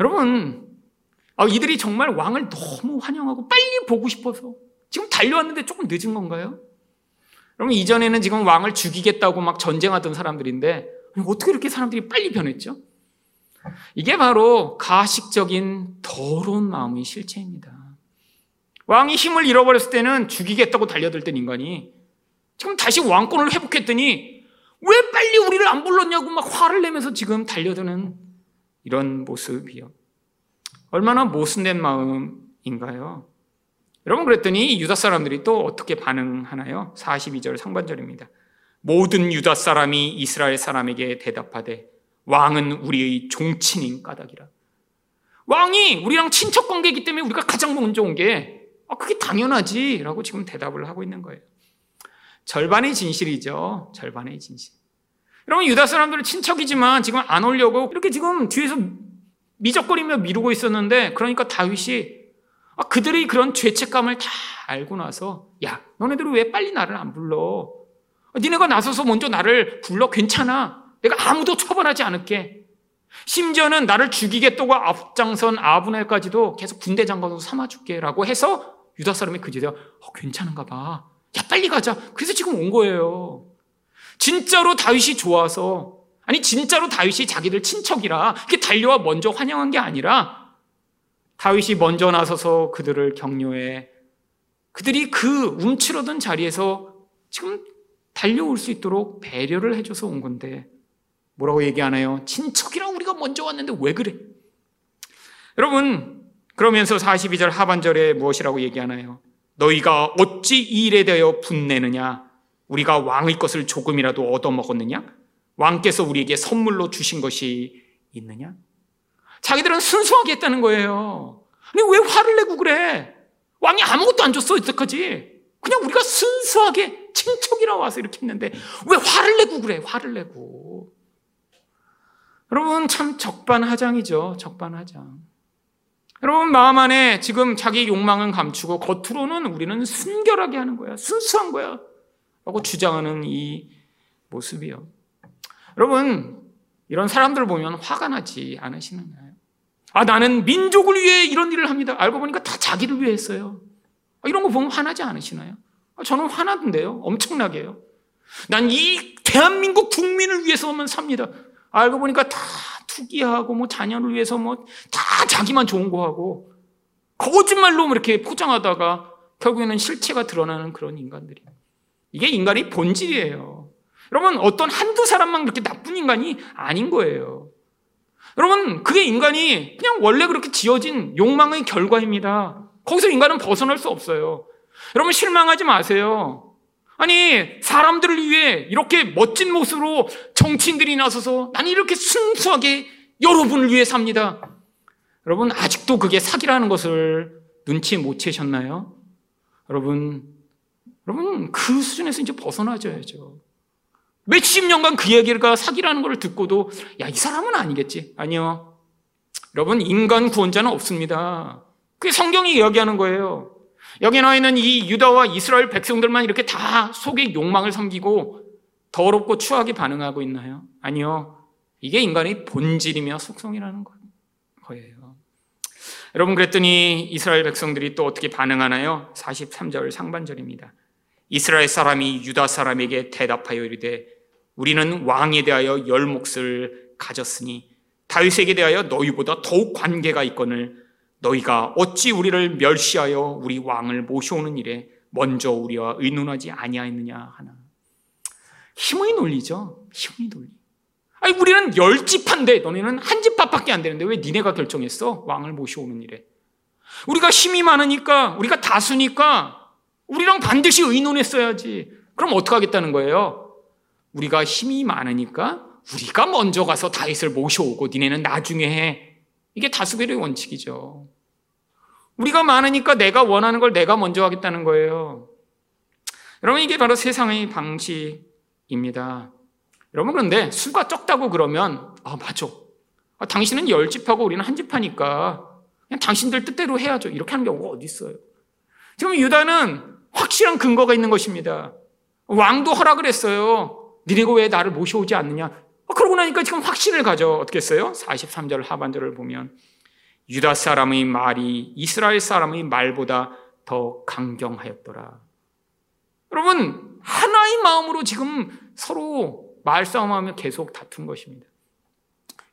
여러분, 아, 이들이 정말 왕을 너무 환영하고 빨리 보고 싶어서 지금 달려왔는데 조금 늦은 건가요? 여러분 이전에는 지금 왕을 죽이겠다고 막 전쟁하던 사람들인데 어떻게 이렇게 사람들이 빨리 변했죠? 이게 바로 가식적인 더러운 마음의 실체입니다. 왕이 힘을 잃어버렸을 때는 죽이겠다고 달려들던 인간이 지금 다시 왕권을 회복했더니 왜 빨리 우리를 안 불렀냐고 막 화를 내면서 지금 달려드는 이런 모습이요. 얼마나 모순된 마음인가요? 여러분 그랬더니 유다 사람들이 또 어떻게 반응하나요? 42절 상반절입니다. 모든 유다 사람이 이스라엘 사람에게 대답하되 왕은 우리의 종친인 까닭이라. 왕이 우리랑 친척 관계이기 때문에 우리가 가장 먼저 온 게, 아, 그게 당연하지. 라고 지금 대답을 하고 있는 거예요. 절반의 진실이죠. 절반의 진실. 여러분, 유다 사람들은 친척이지만 지금 안 오려고 이렇게 지금 뒤에서 미적거리며 미루고 있었는데, 그러니까 다윗이 아, 그들의 그런 죄책감을 다 알고 나서, 야, 너네들은 왜 빨리 나를 안 불러? 아, 니네가 나서서 먼저 나를 불러 괜찮아. 내가 아무도 처벌하지 않을게. 심지어는 나를 죽이겠다고 앞장선 아브넬까지도 계속 군대 장관으로 삼아줄게라고 해서 유다 사람이 그제야 어, 괜찮은가 봐. 야 빨리 가자. 그래서 지금 온 거예요. 진짜로 다윗이 좋아서 아니 진짜로 다윗이 자기들 친척이라 이렇게 달려와 먼저 환영한 게 아니라 다윗이 먼저 나서서 그들을 격려해 그들이 그 움츠러든 자리에서 지금 달려올 수 있도록 배려를 해줘서 온 건데 뭐라고 얘기 하나요? 친척이랑 우리가 먼저 왔는데 왜 그래? 여러분, 그러면서 42절 하반절에 무엇이라고 얘기하나요? 너희가 어찌 이 일에 대하여 분내느냐? 우리가 왕의 것을 조금이라도 얻어먹었느냐? 왕께서 우리에게 선물로 주신 것이 있느냐? 자기들은 순수하게 했다는 거예요. 근데 왜 화를 내고 그래? 왕이 아무것도 안 줬어, 이때까지. 그냥 우리가 순수하게 친척이라 와서 이렇게 했는데 왜 화를 내고 그래? 화를 내고. 여러분 참 적반하장이죠. 적반하장. 여러분 마음 안에 지금 자기 욕망은 감추고 겉으로는 우리는 순결하게 하는 거야. 순수한 거야. 라고 주장하는 이 모습이요. 여러분 이런 사람들 보면 화가 나지 않으시나요? 아 나는 민족을 위해 이런 일을 합니다. 알고 보니까 다 자기를 위해 했어요. 아, 이런 거 보면 화나지 않으시나요? 아, 저는 화나던데요. 엄청나게요. 난 이 대한민국 국민을 위해서만 삽니다. 알고 보니까 다 투기하고 뭐 자녀를 위해서 뭐 다 자기만 좋은 거 하고 거짓말로 뭐 이렇게 포장하다가 결국에는 실체가 드러나는 그런 인간들이. 이게 인간의 본질이에요. 여러분 어떤 한두 사람만 그렇게 나쁜 인간이 아닌 거예요. 여러분 그게 인간이 그냥 원래 그렇게 지어진 욕망의 결과입니다. 거기서 인간은 벗어날 수 없어요. 여러분 실망하지 마세요. 아니, 사람들을 위해 이렇게 멋진 모습으로 정치인들이 나서서 나는 이렇게 순수하게 여러분을 위해 삽니다. 여러분, 아직도 그게 사기라는 것을 눈치 못 채셨나요? 여러분, 여러분, 그 수준에서 이제 벗어나줘야죠. 몇십 년간 그 얘기가 사기라는 걸 듣고도, 야, 이 사람은 아니겠지. 아니요. 여러분, 인간 구원자는 없습니다. 그게 성경이 이야기하는 거예요. 여기 나와 있는 이 유다와 이스라엘 백성들만 이렇게 다 속의 욕망을 섬기고 더럽고 추하게 반응하고 있나요? 아니요. 이게 인간의 본질이며 속성이라는 거예요. 여러분 그랬더니 이스라엘 백성들이 또 어떻게 반응하나요? 43절 상반절입니다. 이스라엘 사람이 유다 사람에게 대답하여 이르되 우리는 왕에 대하여 열 몫을 가졌으니 다윗에게 대하여 너희보다 더욱 관계가 있거늘 너희가 어찌 우리를 멸시하여 우리 왕을 모셔오는 일에 먼저 우리와 의논하지 아니하였느냐 하나. 힘의 논리죠. 힘의 논리. 아니 우리는 열 집한데 너네는 한 집합밖에 안 되는데 왜 니네가 결정했어? 왕을 모셔오는 일에. 우리가 힘이 많으니까 우리가 다수니까 우리랑 반드시 의논했어야지. 그럼 어떻게 하겠다는 거예요? 우리가 힘이 많으니까 우리가 먼저 가서 다윗을 모셔오고 니네는 나중에 해. 이게 다수결의 원칙이죠. 우리가 많으니까 내가 원하는 걸 내가 먼저 하겠다는 거예요. 여러분, 이게 바로 세상의 방식입니다. 여러분, 그런데 수가 적다고 그러면, 아, 맞아. 아, 당신은 열 집하고 우리는 한 집하니까 그냥 당신들 뜻대로 해야죠. 이렇게 하는 경우가 어디 있어요? 지금 유다는 확실한 근거가 있는 것입니다. 왕도 허락을 했어요. 니네가 왜 나를 모셔오지 않느냐? 아, 그러고 나니까 지금 확신을 가져. 어떻게 했어요? 43절 하반절을 보면. 유다 사람의 말이 이스라엘 사람의 말보다 더 강경하였더라. 여러분, 하나의 마음으로 지금 서로 말싸움하며 계속 다툰 것입니다.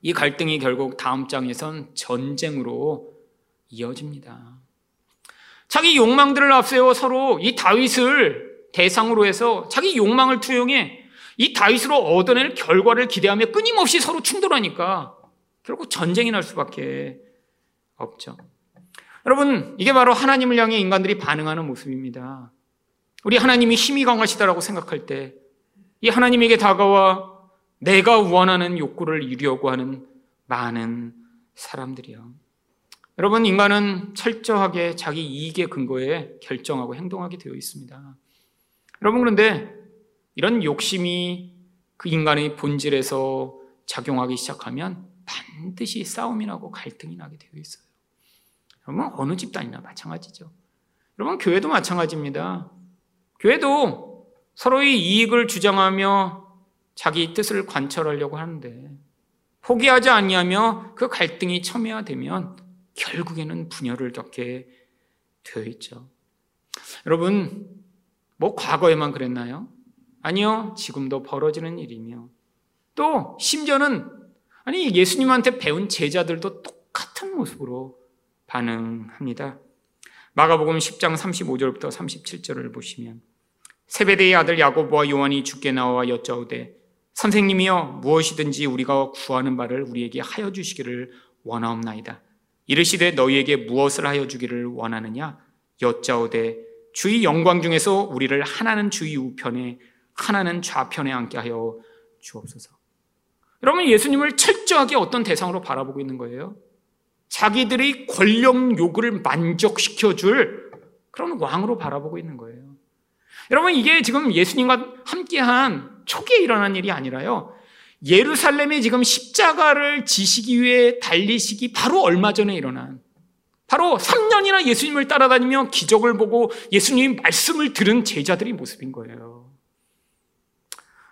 이 갈등이 결국 다음 장에선 전쟁으로 이어집니다. 자기 욕망들을 앞세워 서로 이 다윗을 대상으로 해서 자기 욕망을 투영해 이 다윗으로 얻어낼 결과를 기대하며 끊임없이 서로 충돌하니까 결국 전쟁이 날 수밖에 없죠. 여러분, 이게 바로 하나님을 향해 인간들이 반응하는 모습입니다. 우리 하나님이 힘이 강하시다라고 생각할 때, 이 하나님에게 다가와 내가 원하는 욕구를 이루려고 하는 많은 사람들이요. 여러분, 인간은 철저하게 자기 이익의 근거에 결정하고 행동하게 되어 있습니다. 여러분, 그런데 이런 욕심이 그 인간의 본질에서 작용하기 시작하면 반드시 싸움이 나고 갈등이 나게 되어 있어요. 여러분, 어느 집단이나 마찬가지죠. 여러분, 교회도 마찬가지입니다. 교회도 서로의 이익을 주장하며 자기 뜻을 관철하려고 하는데 포기하지 아니하며 그 갈등이 첨예화되면 결국에는 분열을 겪게 되어 있죠. 여러분, 뭐 과거에만 그랬나요? 아니요. 지금도 벌어지는 일이며 또 심지어는 아니 예수님한테 배운 제자들도 똑같은 모습으로 반응합니다. 마가복음 10장 35절부터 37절을 보시면 세베대의 아들 야고보와 요한이 죽게 나와 여짜오되 선생님이여 무엇이든지 우리가 구하는 바를 우리에게 하여 주시기를 원하옵나이다. 이르시되 너희에게 무엇을 하여 주기를 원하느냐 여짜오되 주의 영광 중에서 우리를 하나는 주의 우편에 하나는 좌편에 앉게 하여 주옵소서. 여러분 예수님을 철저하게 어떤 대상으로 바라보고 있는 거예요? 자기들의 권력 요구를 만족시켜 줄 그런 왕으로 바라보고 있는 거예요. 여러분 이게 지금 예수님과 함께한 초기에 일어난 일이 아니라요. 예루살렘에 지금 십자가를 지시기 위해 달리시기 바로 얼마 전에 일어난 바로 3년이나 예수님을 따라다니며 기적을 보고 예수님 말씀을 들은 제자들의 모습인 거예요.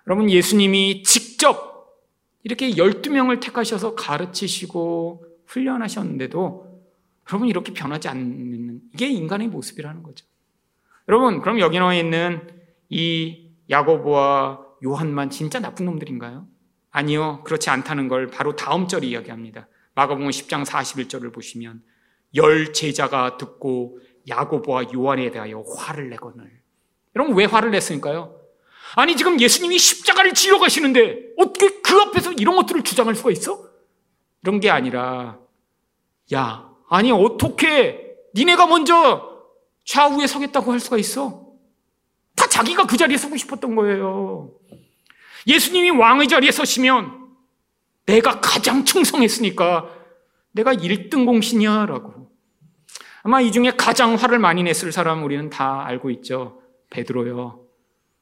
여러분 예수님이 직접 이렇게 12명을 택하셔서 가르치시고 훈련하셨는데도 여러분 이렇게 변하지 않는 이게 인간의 모습이라는 거죠. 여러분 그럼 여기 나와 있는 이 야고보와 요한만 진짜 나쁜 놈들인가요? 아니요. 그렇지 않다는 걸 바로 다음 절이 이야기합니다. 마가복음 10장 41절을 보시면 열 제자가 듣고 야고보와 요한에 대하여 화를 내거늘. 여러분 왜 화를 냈을까요? 아니 지금 예수님이 십자가를 지러 가시는데 어떻게 그 앞에서 이런 것들을 주장할 수가 있어? 이런 게 아니라 야 아니 어떻게 니네가 먼저 좌우에 서겠다고 할 수가 있어? 다 자기가 그 자리에 서고 싶었던 거예요. 예수님이 왕의 자리에 서시면 내가 가장 충성했으니까 내가 1등 공신이야 라고. 아마 이 중에 가장 화를 많이 냈을 사람 우리는 다 알고 있죠. 베드로요.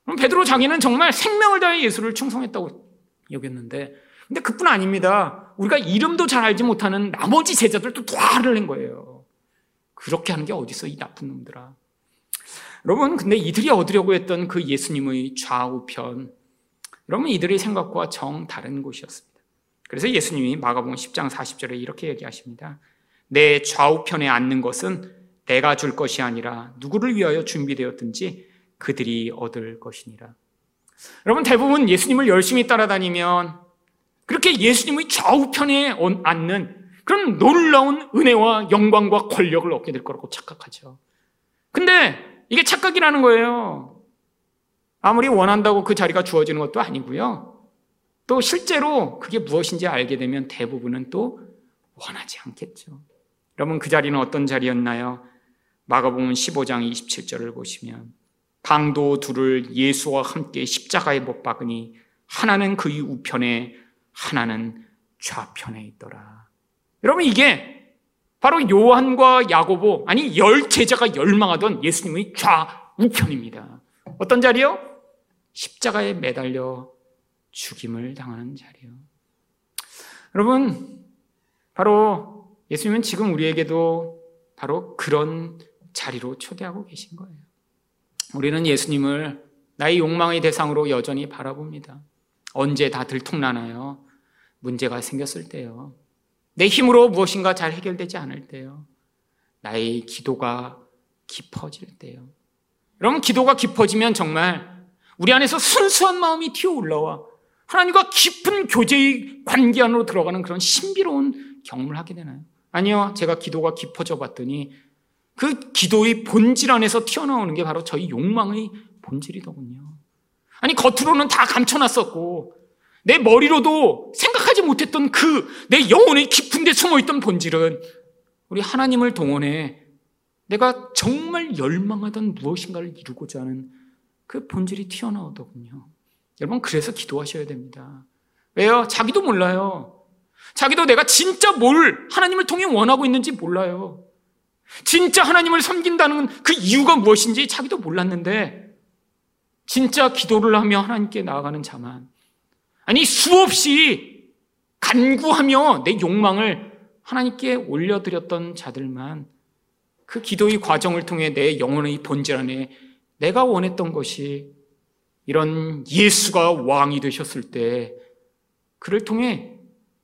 그럼 베드로 자기는 정말 생명을 다해 예수를 충성했다고 여겼는데 근데 그뿐 아닙니다. 우리가 이름도 잘 알지 못하는 나머지 제자들도 화를 낸 거예요. 그렇게 하는 게 어딨어 이 나쁜 놈들아. 여러분 근데 이들이 얻으려고 했던 그 예수님의 좌우편 여러분 이들의 생각과 정 다른 곳이었습니다. 그래서 예수님이 마가복음 10장 40절에 이렇게 얘기하십니다. 내 좌우편에 앉는 것은 내가 줄 것이 아니라 누구를 위하여 준비되었든지 그들이 얻을 것이니라. 여러분 대부분 예수님을 열심히 따라다니면 그렇게 예수님의 좌우편에 앉는 그런 놀라운 은혜와 영광과 권력을 얻게 될 거라고 착각하죠. 근데 이게 착각이라는 거예요. 아무리 원한다고 그 자리가 주어지는 것도 아니고요. 또 실제로 그게 무엇인지 알게 되면 대부분은 또 원하지 않겠죠. 여러분 그 자리는 어떤 자리였나요? 마가복음 15장 27절을 보시면 강도 둘을 예수와 함께 십자가에 못 박으니 하나는 그의 우편에 하나는 좌편에 있더라. 여러분 이게 바로 요한과 야고보 아니 열 제자가 열망하던 예수님의 좌우편입니다. 어떤 자리요? 십자가에 매달려 죽임을 당하는 자리요. 여러분, 바로 예수님은 지금 우리에게도 바로 그런 자리로 초대하고 계신 거예요. 우리는 예수님을 나의 욕망의 대상으로 여전히 바라봅니다. 언제 다 들통나나요? 문제가 생겼을 때요. 내 힘으로 무엇인가 잘 해결되지 않을 때요. 나의 기도가 깊어질 때요. 여러분, 기도가 깊어지면 정말 우리 안에서 순수한 마음이 튀어 올라와 하나님과 깊은 교제의 관계 안으로 들어가는 그런 신비로운 경험을 하게 되나요? 아니요. 제가 기도가 깊어져 봤더니 그 기도의 본질 안에서 튀어나오는 게 바로 저희 욕망의 본질이더군요. 아니, 겉으로는 다 감춰놨었고, 내 머리로도 생각하지 못했던 그 내 영혼의 깊은 데 숨어 있던 본질은 우리 하나님을 동원해 내가 정말 열망하던 무엇인가를 이루고자 하는 그 본질이 튀어나오더군요. 여러분, 그래서 기도하셔야 됩니다. 왜요? 자기도 몰라요. 자기도 내가 진짜 뭘 하나님을 통해 원하고 있는지 몰라요. 진짜 하나님을 섬긴다는 그 이유가 무엇인지 자기도 몰랐는데, 진짜 기도를 하며 하나님께 나아가는 자만, 아니, 수없이 간구하며 내 욕망을 하나님께 올려드렸던 자들만 그 기도의 과정을 통해 내 영혼의 본질 안에 내가 원했던 것이 이런 예수가 왕이 되셨을 때 그를 통해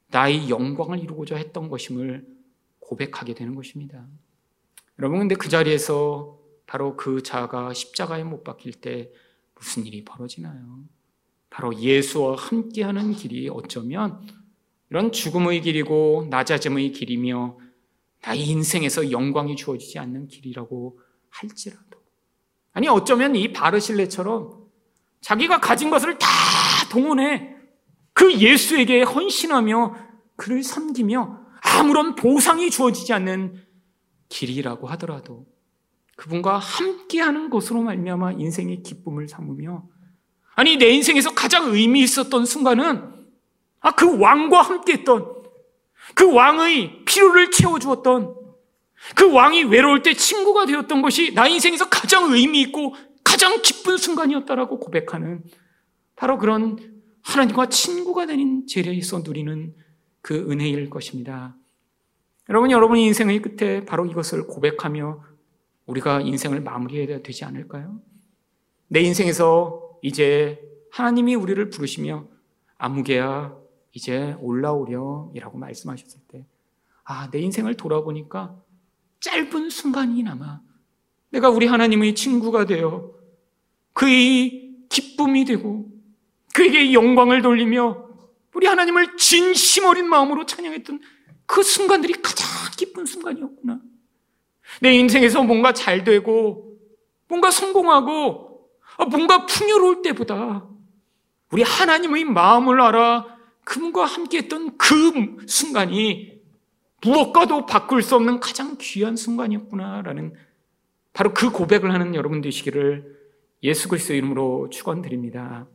나의 영광을 이루고자 했던 것임을 고백하게 되는 것입니다. 여러분, 근데 그 자리에서 바로 그 자가 십자가에 못 박힐 때 무슨 일이 벌어지나요? 바로 예수와 함께하는 길이 어쩌면 이런 죽음의 길이고 낮아짐의 길이며 나의 인생에서 영광이 주어지지 않는 길이라고 할지라도 아니 어쩌면 이 바르실레처럼 자기가 가진 것을 다 동원해 그 예수에게 헌신하며 그를 섬기며 아무런 보상이 주어지지 않는 길이라고 하더라도 그분과 함께하는 것으로 말미암아 인생의 기쁨을 삼으며 아니 내 인생에서 가장 의미 있었던 순간은 아 그 왕과 함께했던 그 왕의 필요를 채워주었던 그 왕이 외로울 때 친구가 되었던 것이 나 인생에서 가장 의미 있고 가장 기쁜 순간이었다라고 고백하는 바로 그런 하나님과 친구가 되는 재리에서 누리는 그 은혜일 것입니다. 여러분, 여러분의 인생의 끝에 바로 이것을 고백하며 우리가 인생을 마무리해야 되지 않을까요? 내 인생에서 이제 하나님이 우리를 부르시며 아무개야 이제 올라오렴이라고 말씀하셨을 때, 아, 내 인생을 돌아보니까 짧은 순간이나마 내가 우리 하나님의 친구가 되어 그의 기쁨이 되고 그에게 영광을 돌리며 우리 하나님을 진심 어린 마음으로 찬양했던 그 순간들이 가장 기쁜 순간이었구나. 내 인생에서 뭔가 잘 되고 뭔가 성공하고 뭔가 풍요로울 때보다 우리 하나님의 마음을 알아 그분과 함께 했던 그 순간이 무엇과도 바꿀 수 없는 가장 귀한 순간이었구나라는 바로 그 고백을 하는 여러분 되시기를 예수 그리스도 이름으로 축원드립니다.